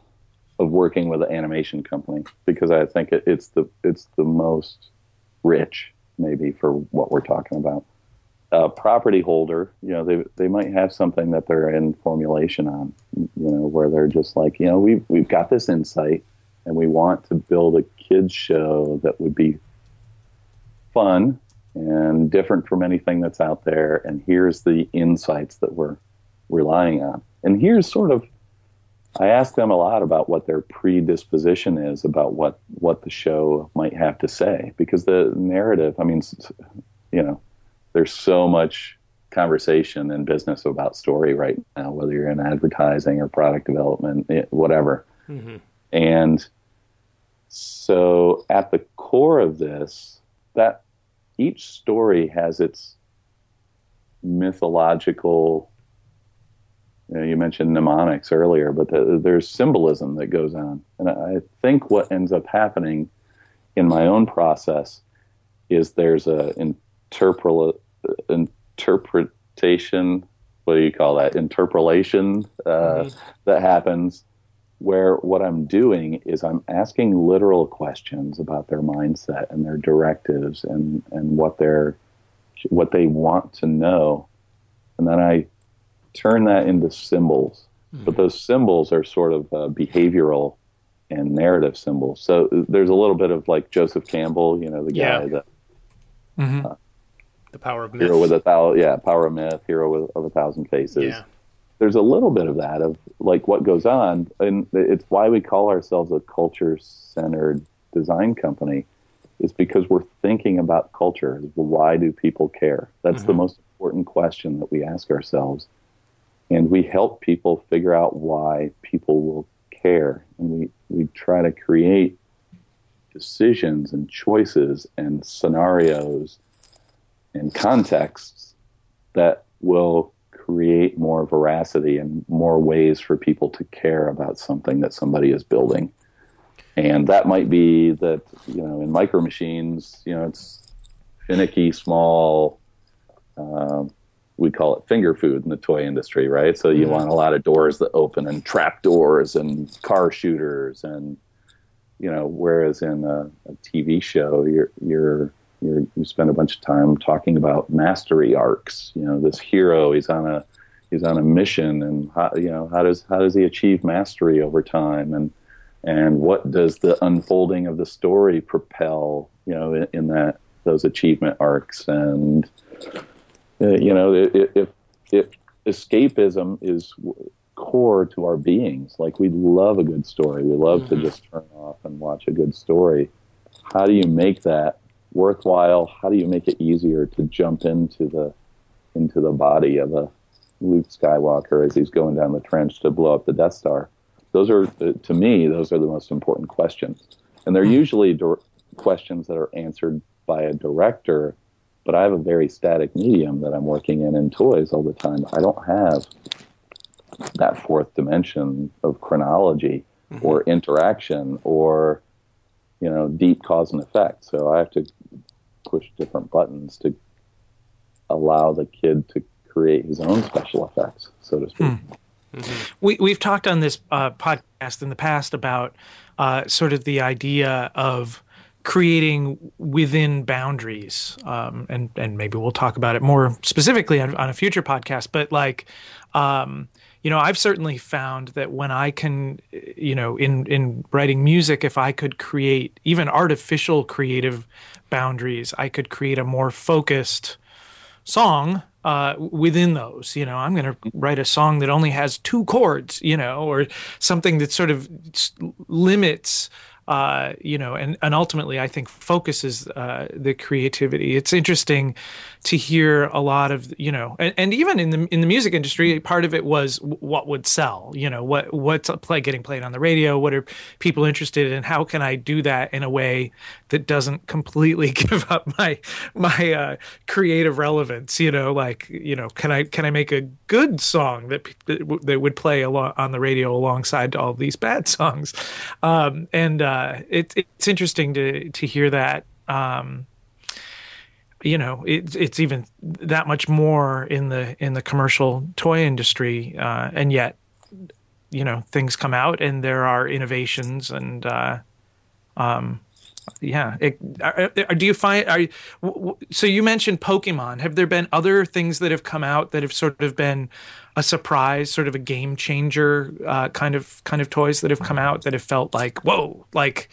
S4: of working with an animation company because I think it, it's the it's the most rich maybe for what we're talking about. a property holder, you know, they they might have something that they're in formulation on, you know, where they're just like, you know, we've we've got this insight, and we want to build a kids show that would be fun and different from anything that's out there. And here's the insights that we're relying on. And here's sort of I ask them a lot about what their predisposition is about what what the show might have to say because the narrative. I mean, you know, there's so much conversation in business about story right now, whether you're in advertising or product development, eh, whatever. Mm-hmm. And so, at the core of this, that each story has its mythological you, know, you mentioned mnemonics earlier, but the, there's symbolism that goes on. And I think what ends up happening in my own process is there's a interpol- interpretation, what do you call that? Interpolation uh, mm-hmm. that happens where what I'm doing is I'm asking literal questions about their mindset and their directives and, and what they're what they want to know. And then I turn that into symbols. Mm-hmm. But those symbols are sort of uh, behavioral and narrative symbols. So uh, there's a little bit of like Joseph Campbell, you know, the guy yeah. that.
S1: Mm-hmm. Uh, the power of myth.
S4: Hero with a thousand, yeah, power of myth, hero with, of a thousand faces.
S1: Yeah.
S4: There's a little bit of that of like what goes on, and it's why we call ourselves a culture-centered design company, is because we're thinking about culture. Why do people care? That's mm-hmm. the most important question that we ask ourselves and we help people figure out why people will care. And we, we try to create decisions and choices and scenarios and contexts that will create more veracity and more ways for people to care about something that somebody is building. And that might be that you know in micro machines you know it's finicky small um, we call it finger food in the toy industry, right? So you mm-hmm. want a lot of doors that open and trap doors and car shooters and you know, whereas in a, a TV show, you're you're you're you spend a bunch of time talking about mastery arcs. You know, this hero he's on a he's on a mission, and how, you know how does how does he achieve mastery over time, and and what does the unfolding of the story propel? You know, in, in that those achievement arcs and uh, you know, if, if escapism is core to our beings, like we love a good story, we love mm-hmm. to just turn off and watch a good story. How do you make that worthwhile? How do you make it easier to jump into the into the body of a Luke Skywalker as he's going down the trench to blow up the Death Star? Those are, uh, to me, those are the most important questions, and they're mm-hmm. usually questions that are answered by a director but I have a very static medium that I'm working in in toys all the time. I don't have that fourth dimension of chronology mm-hmm. or interaction or you know deep cause and effect. So I have to push different buttons to allow the kid to create his own special effects, so to speak.
S3: Mm-hmm. We we've talked on this uh, podcast in the past about uh, sort of the idea of creating within boundaries um, and and maybe we'll talk about it more specifically on, on a future podcast but like um, you know i've certainly found that when i can you know in in writing music if i could create even artificial creative boundaries i could create a more focused song uh, within those. You know, I'm going to write a song that only has two chords, you know, or something that sort of limits uh, you know, and, and ultimately, I think focuses uh, the creativity. It's interesting to hear a lot of, you know, and, and, even in the in the music industry, part of it was what would sell. You know, what what's play getting played on the radio? What are people interested in? How can I do that in a way that doesn't completely [LAUGHS] give up my my uh, creative relevance? You know, like you know, can I can I make a good song that that would play along on the radio alongside all these [LAUGHS] bad songs? Um, and uh, it, it's interesting to to hear that. Um, you know, it's it's even that much more in the in the commercial toy industry, uh, and yet, you know, things come out and there are innovations and, uh, um, yeah. It, are, are- do you find are you- w- w- so? You mentioned Pokemon. Have there been other things that have come out that have sort of been a surprise, sort of a game changer uh, kind of kind of toys that have come out that have felt like whoa, like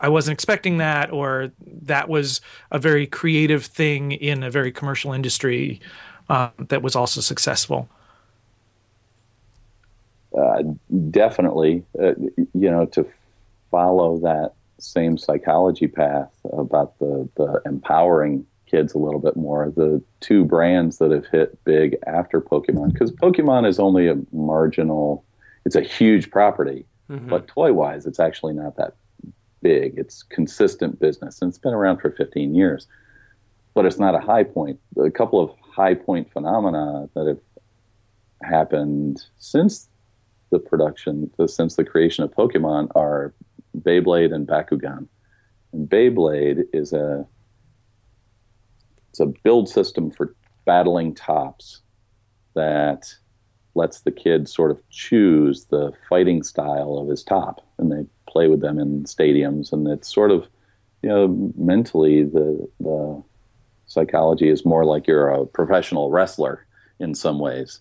S3: I wasn't expecting that, or that was a very creative thing in a very commercial industry uh, that was also successful.
S4: uh, definitely, uh, you know, to follow that same psychology path about the, the empowering kids a little bit more. The two brands that have hit big after Pokemon, because Pokemon is only a marginal, it's a huge property, mm-hmm. but toy wise, it's actually not that big. It's consistent business, and it's been around for 15 years. But it's not a high point. A couple of high point phenomena that have happened since the production, since the creation of Pokemon, are Beyblade and Bakugan. And Beyblade is a it's a build system for battling tops that lets the kid sort of choose the fighting style of his top, and they play with them in stadiums, and it's sort of you know mentally the the psychology is more like you're a professional wrestler in some ways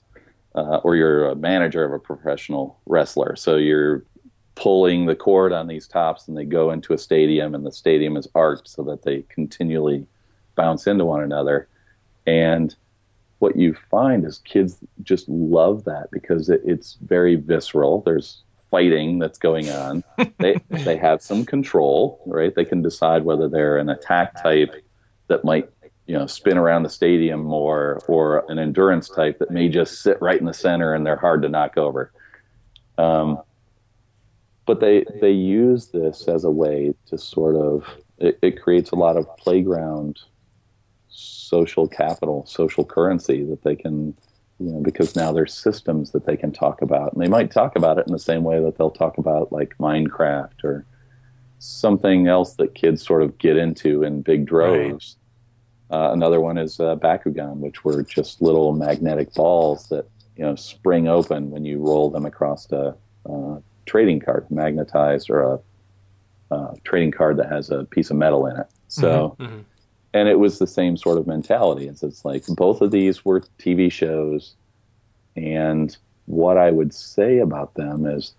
S4: uh, or you're a manager of a professional wrestler. So you're pulling the cord on these tops and they go into a stadium and the stadium is arced so that they continually bounce into one another. And what you find is kids just love that because it, it's very visceral. There's fighting that's going on. [LAUGHS] they they have some control, right? They can decide whether they're an attack type that might you know spin around the stadium more or an endurance type that may just sit right in the center and they're hard to knock over um, but they they use this as a way to sort of it, it creates a lot of playground social capital social currency that they can you know because now there's systems that they can talk about and they might talk about it in the same way that they'll talk about like minecraft or something else that kids sort of get into in big droves. Uh, another one is uh, Bakugan, which were just little magnetic balls that you know spring open when you roll them across a, uh trading card, magnetized or a, uh trading card that has a piece of metal in it. So, and it was the same sort of mentality. It's, it's like both of these were TV shows, and what I would say about them is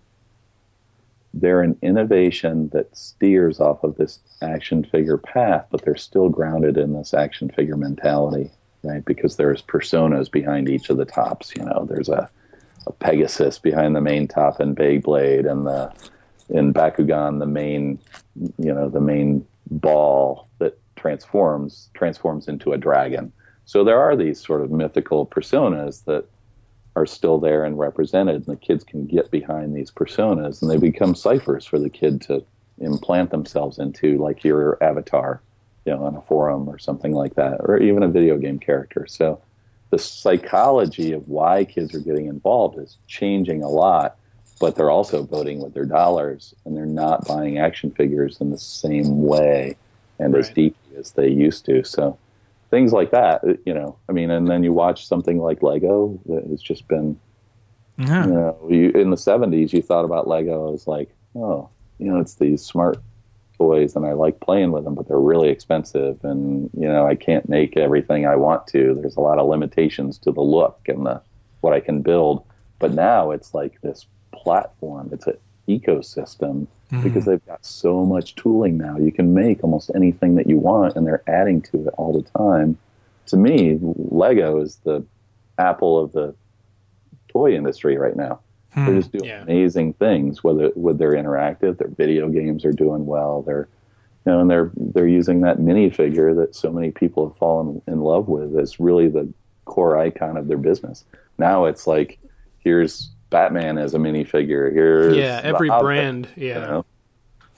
S4: they're an innovation that steers off of this action figure path, but they're still grounded in this action figure mentality, right? Because there's personas behind each of the tops. You know, there's a, a Pegasus behind the main top in Beyblade, and the in Bakugan the main, you know, the main ball that transforms transforms into a dragon. So there are these sort of mythical personas that are still there and represented, and the kids can get behind these personas, and they become ciphers for the kid to implant themselves into, like your avatar, you know, on a forum or something like that, or even a video game character. So the psychology of why kids are getting involved is changing a lot, but they're also voting with their dollars, and they're not buying action figures in the same way and as deeply as they used to. So things like that, uh, you know. I mean, and then you watch something like Lego that has just been,
S3: Yeah.
S4: you know, you, in the '70s, you thought about Lego as like, oh, you know, it's these smart toys, and I like playing with them, but they're really expensive, and you know, I can't make everything I want to. There's a lot of limitations to the look and the what I can build. But now it's like this platform. It's an ecosystem mm-hmm. because they've got so much tooling now. You can make almost anything that you want, and they're adding to it all the time. To me, Lego is the Apple of the toy industry right now. They're just doing
S1: Yeah.
S4: amazing things. Whether whether they're interactive, their video games are doing well. They're you know, and they're they're using that minifigure that so many people have fallen in love with as really the core icon of their business. Now it's like here's Batman as a minifigure. Here's
S1: Yeah, every
S4: Hobbit,
S1: brand.
S4: you
S1: Yeah.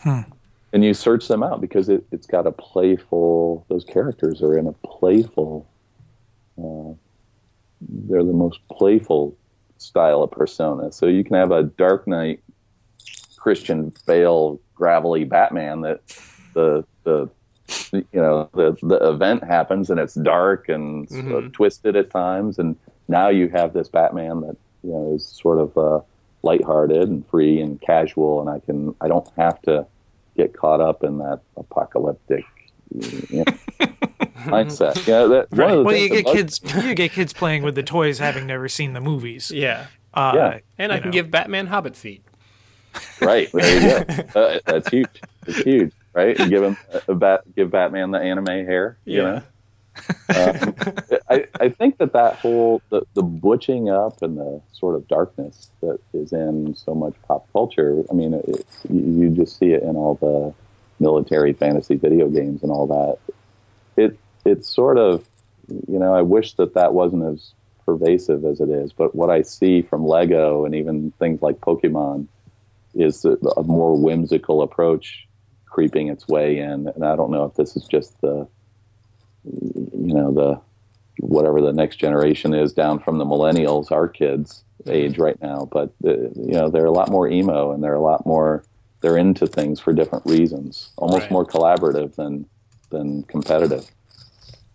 S4: know? And you search them out because it, it's got a playful. Those characters are in a playful. Uh, they're the most playful style of persona. So you can have a Dark Knight, Christian Bale, gravelly Batman that the the you know the the event happens and it's dark and sort of twisted at times, and now you have this Batman that you know is sort of uh, lighthearted and free and casual, and I can I don't have to get caught up in that apocalyptic you know, [LAUGHS] mindset. Yeah, that, one of [LAUGHS] the
S3: Well, you get
S4: bugs-
S3: kids [LAUGHS] you get kids playing with the toys having never seen the movies.
S1: Yeah.
S3: Uh,
S4: Yeah.
S1: And I
S3: you
S1: can
S3: know.
S1: give Batman Hobbit feet.
S4: Right there you go. [LAUGHS] Uh, that's huge. It's huge, right? And give him a, a bat, give Batman the anime hair. You
S1: Yeah.
S4: know. um, I, I think that that whole the, the butching up and the sort of darkness that is in so much pop culture. I mean, it's, you, you just see it in all the military fantasy video games and all that. It it's sort of you know I wish that that wasn't as pervasive as it is. But what I see from Lego and even things like Pokemon is a, a more whimsical approach creeping its way in. And I don't know if this is just the you know the whatever the next generation is down from the millennials, our kids age right now. But uh, you know they're a lot more emo and they're a lot more they're into things for different reasons, almost
S1: Right.
S4: more collaborative than than competitive.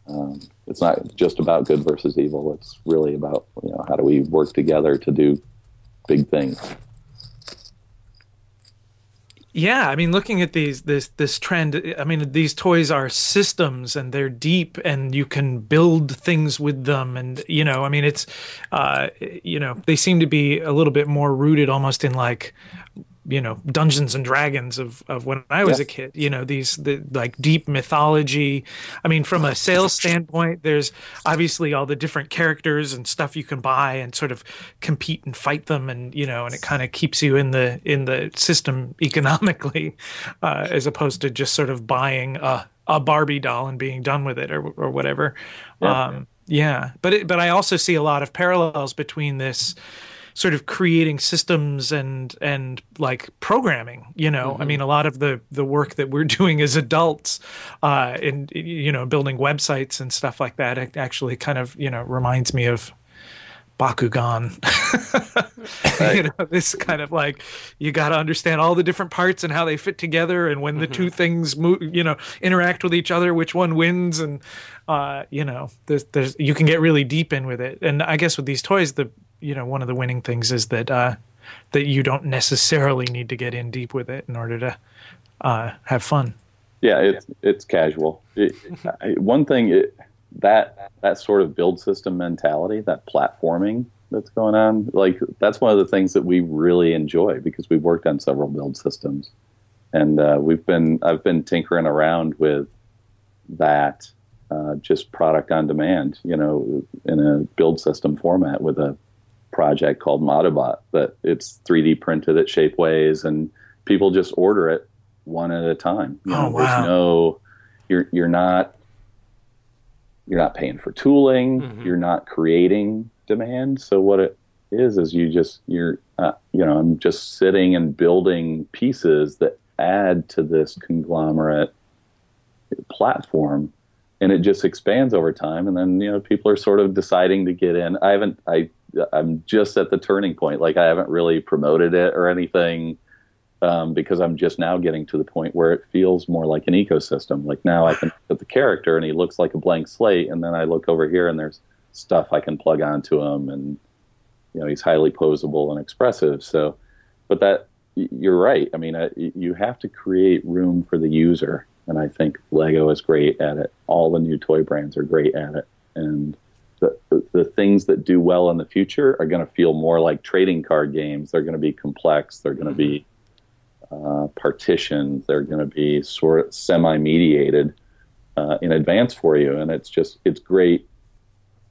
S4: Um, it's not just about good versus evil. It's really about you know how do we work together to do big things.
S3: Yeah, I mean, looking at these this this trend, I mean, these toys are systems and they're deep, and you can build things with them, and you know, I mean, it's, uh, you know, they seem to be a little bit more rooted, almost in like, you know, Dungeons and Dragons of of when I was
S4: Yeah.
S3: a kid. You know, these the like deep mythology. I mean, from a sales standpoint, there's obviously all the different characters and stuff you can buy and sort of compete and fight them, and you know, and it kind of keeps you in the in the system [LAUGHS] economically, uh, as opposed to just sort of buying a a Barbie doll and being done with it or or whatever.
S4: Yeah.
S3: Um, yeah, but it, but I also see a lot of parallels between this sort of creating systems and and like programming you know? I mean a lot of the the work that we're [LAUGHS] doing as adults uh and you know building websites and stuff like that it actually kind of you know reminds me of bakugan. [LAUGHS] You know this kind of like you got to understand all the different parts and how they fit together and when the two things move you know interact with each other which one wins and uh you know there's there's you can get really deep in with it. And i guess with these toys the you know one of the winning things is that uh that you don't necessarily need to get in deep with it in order to uh have fun
S4: Yeah, it's it's casual. It, one thing it, that that sort of build system mentality, that platforming that's going on, like that's one of the things that we really enjoy because we've worked on several build systems, and uh, we've been I've been tinkering around with that, uh, just product on demand, you know, in a build system format with a project called Modibot that it's 3D printed at Shapeways and people just order it one at a time. You
S3: Oh, wow.
S4: There's no, you're you're not you're not paying for tooling.
S1: Mhm.
S4: You're not creating demand. So what it is is you just you're uh, you know I'm just sitting and building pieces that add to this conglomerate platform and it just expands over time and then you know people are sort of deciding to get in i haven't i i'm just at the turning point. Like i haven't really promoted it or anything um, because i'm just now getting to the point where it feels more like an ecosystem. Like now i can at the character and he looks like a blank slate and then i look over here and there's stuff i can plug onto him and you know he's highly posable and expressive. So but that you're right. I mean y- you have to create room for the user and i think lego is great at it. All the new toy brands are great at it. And the, the things that do well in the future are going to feel more like trading card games. They're going to be complex. They're going to be uh, partitioned. They're going to be sort of semi-mediated uh, in advance for you. And it's just it's great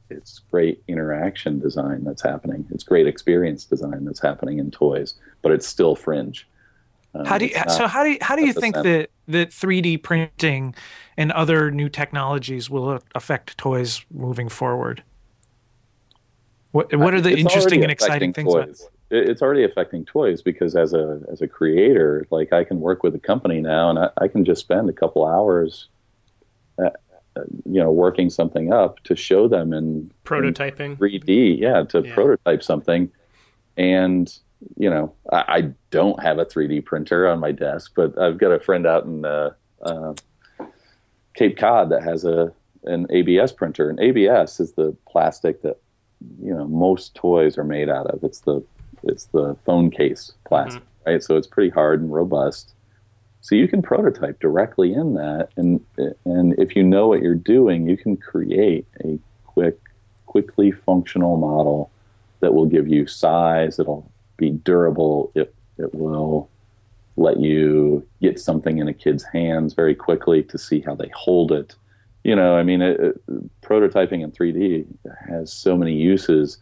S4: it's great interaction design that's happening. It's great experience design that's happening in toys, but it's still fringe.
S3: How do you, so how do you, how do you think that that 3D printing and other new technologies will affect toys moving forward? What what are the
S4: It's
S3: interesting and exciting things?
S4: Toys. It- It's already affecting toys because as a as a creator, like I can work with a company now, and I, I can just spend a couple hours, uh, uh, you know, working something up to show them in
S1: Prototyping.
S4: 3D, yeah, to
S1: Yeah.
S4: prototype something. And, you know, I, I don't have a 3D printer on my desk, but I've got a friend out in uh, uh, Cape Cod that has a an ABS printer. And ABS is the plastic that, you know, most toys are made out of. It's the it's the phone case plastic, right? So it's pretty hard and robust. So you can prototype directly in that, and and if you know what you're doing, you can create a quick, quickly functional model that will give you size. It'll be durable. It it will let you get something in a kid's hands very quickly to see how they hold it. You know, I mean, it, it, prototyping in 3D has so many uses.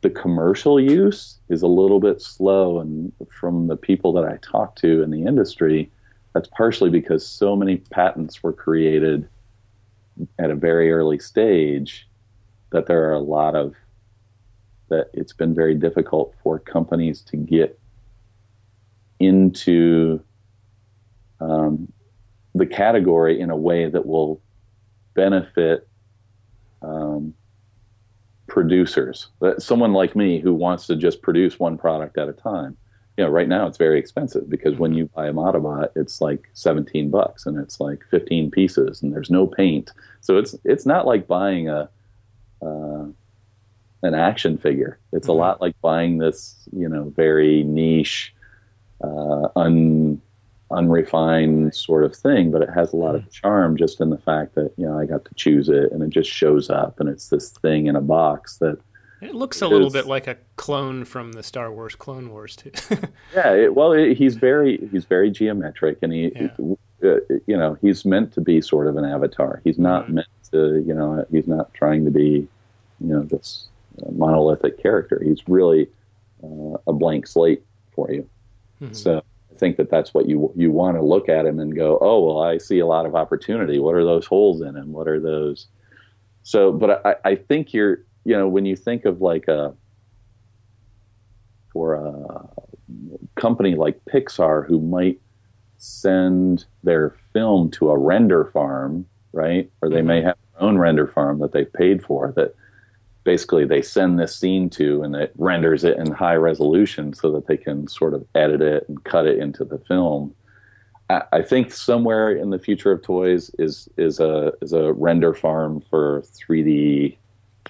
S4: The commercial use is a little bit slow, and from the people that I talk to in the industry, that's partially because so many patents were created at a very early stage that there are a lot of that it's been very difficult for companies to get into um, the category in a way that will benefit um, producers. Someone like me who wants to just produce one product at a time. You know, right now it's very expensive because when you buy a Modibot, it's like 17 bucks and it's like 15 pieces and there's no paint. So it's it's not like buying a uh, an action figure. It's mm-hmm. a lot like buying this, you know, very niche uh, un, unrefined sort of thing, but it has a lot of charm just in the fact that you know I got to choose it and it just shows up and it's this thing in a box that
S1: it looks a is, little bit like a clone from the Star Wars Clone Wars too. [LAUGHS]
S4: yeah, it, well, it, he's very he's very geometric and he. Yeah. Uh, you know, he's meant to be sort of an avatar. He's not mm-hmm. meant to, you know, he's not trying to be, you know, this monolithic character. He's really uh, a blank slate for you. Mm-hmm. So I think that that's what you you want to look at him and go, oh well, I see a lot of opportunity. What are those holes in him? What are those? So, but I, I think you're you know when you think of like a for a company like Pixar who might send their film to a render farm, right? Or they mm-hmm. may have their own render farm that they've paid for that basically they send this scene to and it renders it in high resolution so that they can sort of edit it and cut it into the film. I, I think somewhere in the future of toys is is a is a render farm for 3D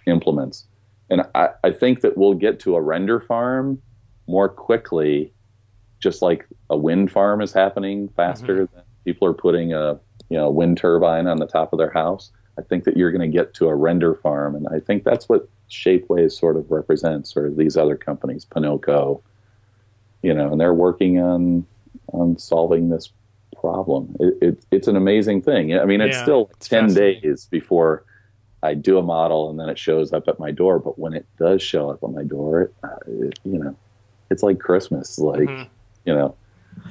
S4: implements. And I, I think that we'll get to a render farm more quickly, just like a wind farm is happening faster mm-hmm. than people are putting a you know wind turbine on the top of their house. I think that you're going to get to a render farm, and I think that's what Shapeways sort of represents, or these other companies, Ponoko, you know, and they're working on on solving this problem. It, it, it's an amazing thing. I mean, it's yeah, still it's ten days before I do a model, and then it shows up at my door. But when it does show up at my door, it, it, you know, it's like Christmas, like mm-hmm. you know,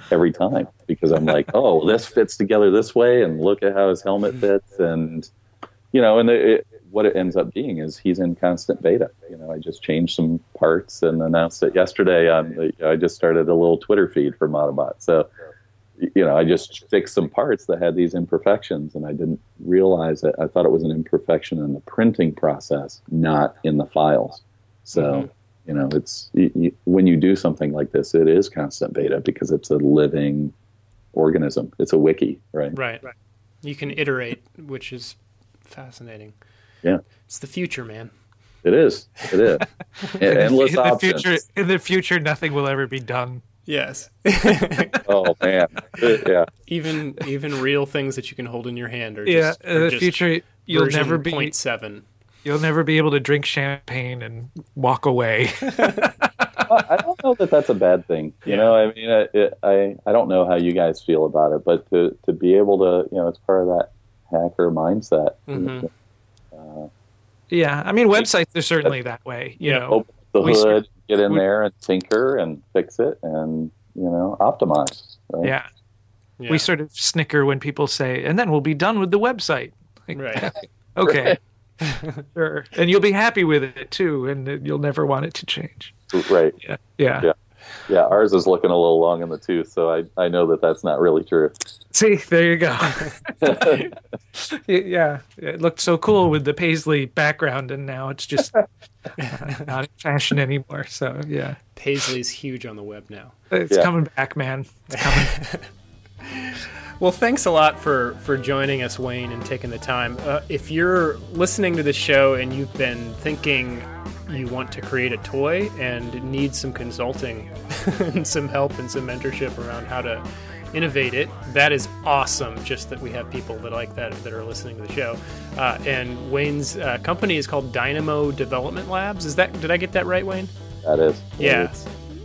S4: every time because I'm like, [LAUGHS] oh, this fits together this way, and look at how his helmet fits, and you know, and it, what it ends up being is he's in constant beta. You know, I just changed some parts and announced it yesterday. On the, I just started a little Twitter feed for Modibot. So, you know, I just fixed some parts that had these imperfections, and I didn't realize it. I thought it was an imperfection in the printing process, not in the files. So. Mm-hmm. You know, it's you, when you do something like this, it is constant beta because it's a living organism. It's a wiki, right?
S1: Right. Right. You can iterate, which is fascinating.
S4: Yeah,
S1: it's the future, man.
S4: It is. It is. [LAUGHS] Endless
S3: in the
S4: options.
S3: future, in the future, nothing will ever be done.
S1: Yes. [LAUGHS]
S4: oh man. Yeah.
S1: Even even real things that you can hold in your hand are
S3: yeah.
S1: Just, in
S3: the future, you'll never be
S1: point seven.
S3: You'll never be able to drink champagne and walk away. [LAUGHS]
S4: I don't know that that's a bad thing. You yeah. know, I mean, it, I I don't know how you guys feel about it, but to to be able to, you know, it's part of that hacker mindset. Mm-hmm.
S3: Uh, yeah, I mean, websites are certainly that way. You yeah, know,
S4: open the hood, get in we, there and tinker and fix it, and you know, optimize. Right?
S3: Yeah. yeah. we sort of snicker when people say, "And then we'll be done with the website."
S1: Like, right. [LAUGHS]
S3: okay. [LAUGHS] sure. And you'll be happy with it too, and you'll never want it to change.
S4: Right.
S3: Yeah. Yeah.
S4: yeah. Yeah, ours is looking a little long in the tooth, so I, I know that that's not really true.
S3: See, there you go. [LAUGHS] yeah, it looked so cool with the paisley background, and now it's just [LAUGHS] not in fashion anymore. So yeah,
S1: paisley's huge on the web now.
S3: It's yeah. coming back, man. It's coming. [LAUGHS]
S1: Well, thanks a lot for for joining us, Wayne, and taking the time. Uh, if you're listening to the show and you've been thinking you want to create a toy and need some consulting [LAUGHS] and some help and some mentorship around how to innovate it. That is awesome. Just that we have people that like that that are listening to the show. Uh, and Wayne's uh, company is called Dynamo Development Labs. Is that did I get that right, Wayne?
S4: That is.
S1: Yeah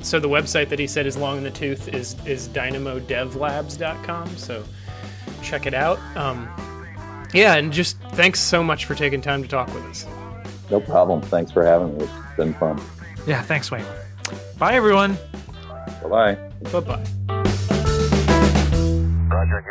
S1: so the website that he said is long in the tooth is is dynamodevlabs.com. So check it out. Um, yeah, and just thanks so much for taking time to talk with us.
S4: No problem. Thanks for having me. It's been fun.
S3: Yeah, thanks, Wayne. Bye, everyone.
S4: Bye bye.
S1: Bye bye. Roger.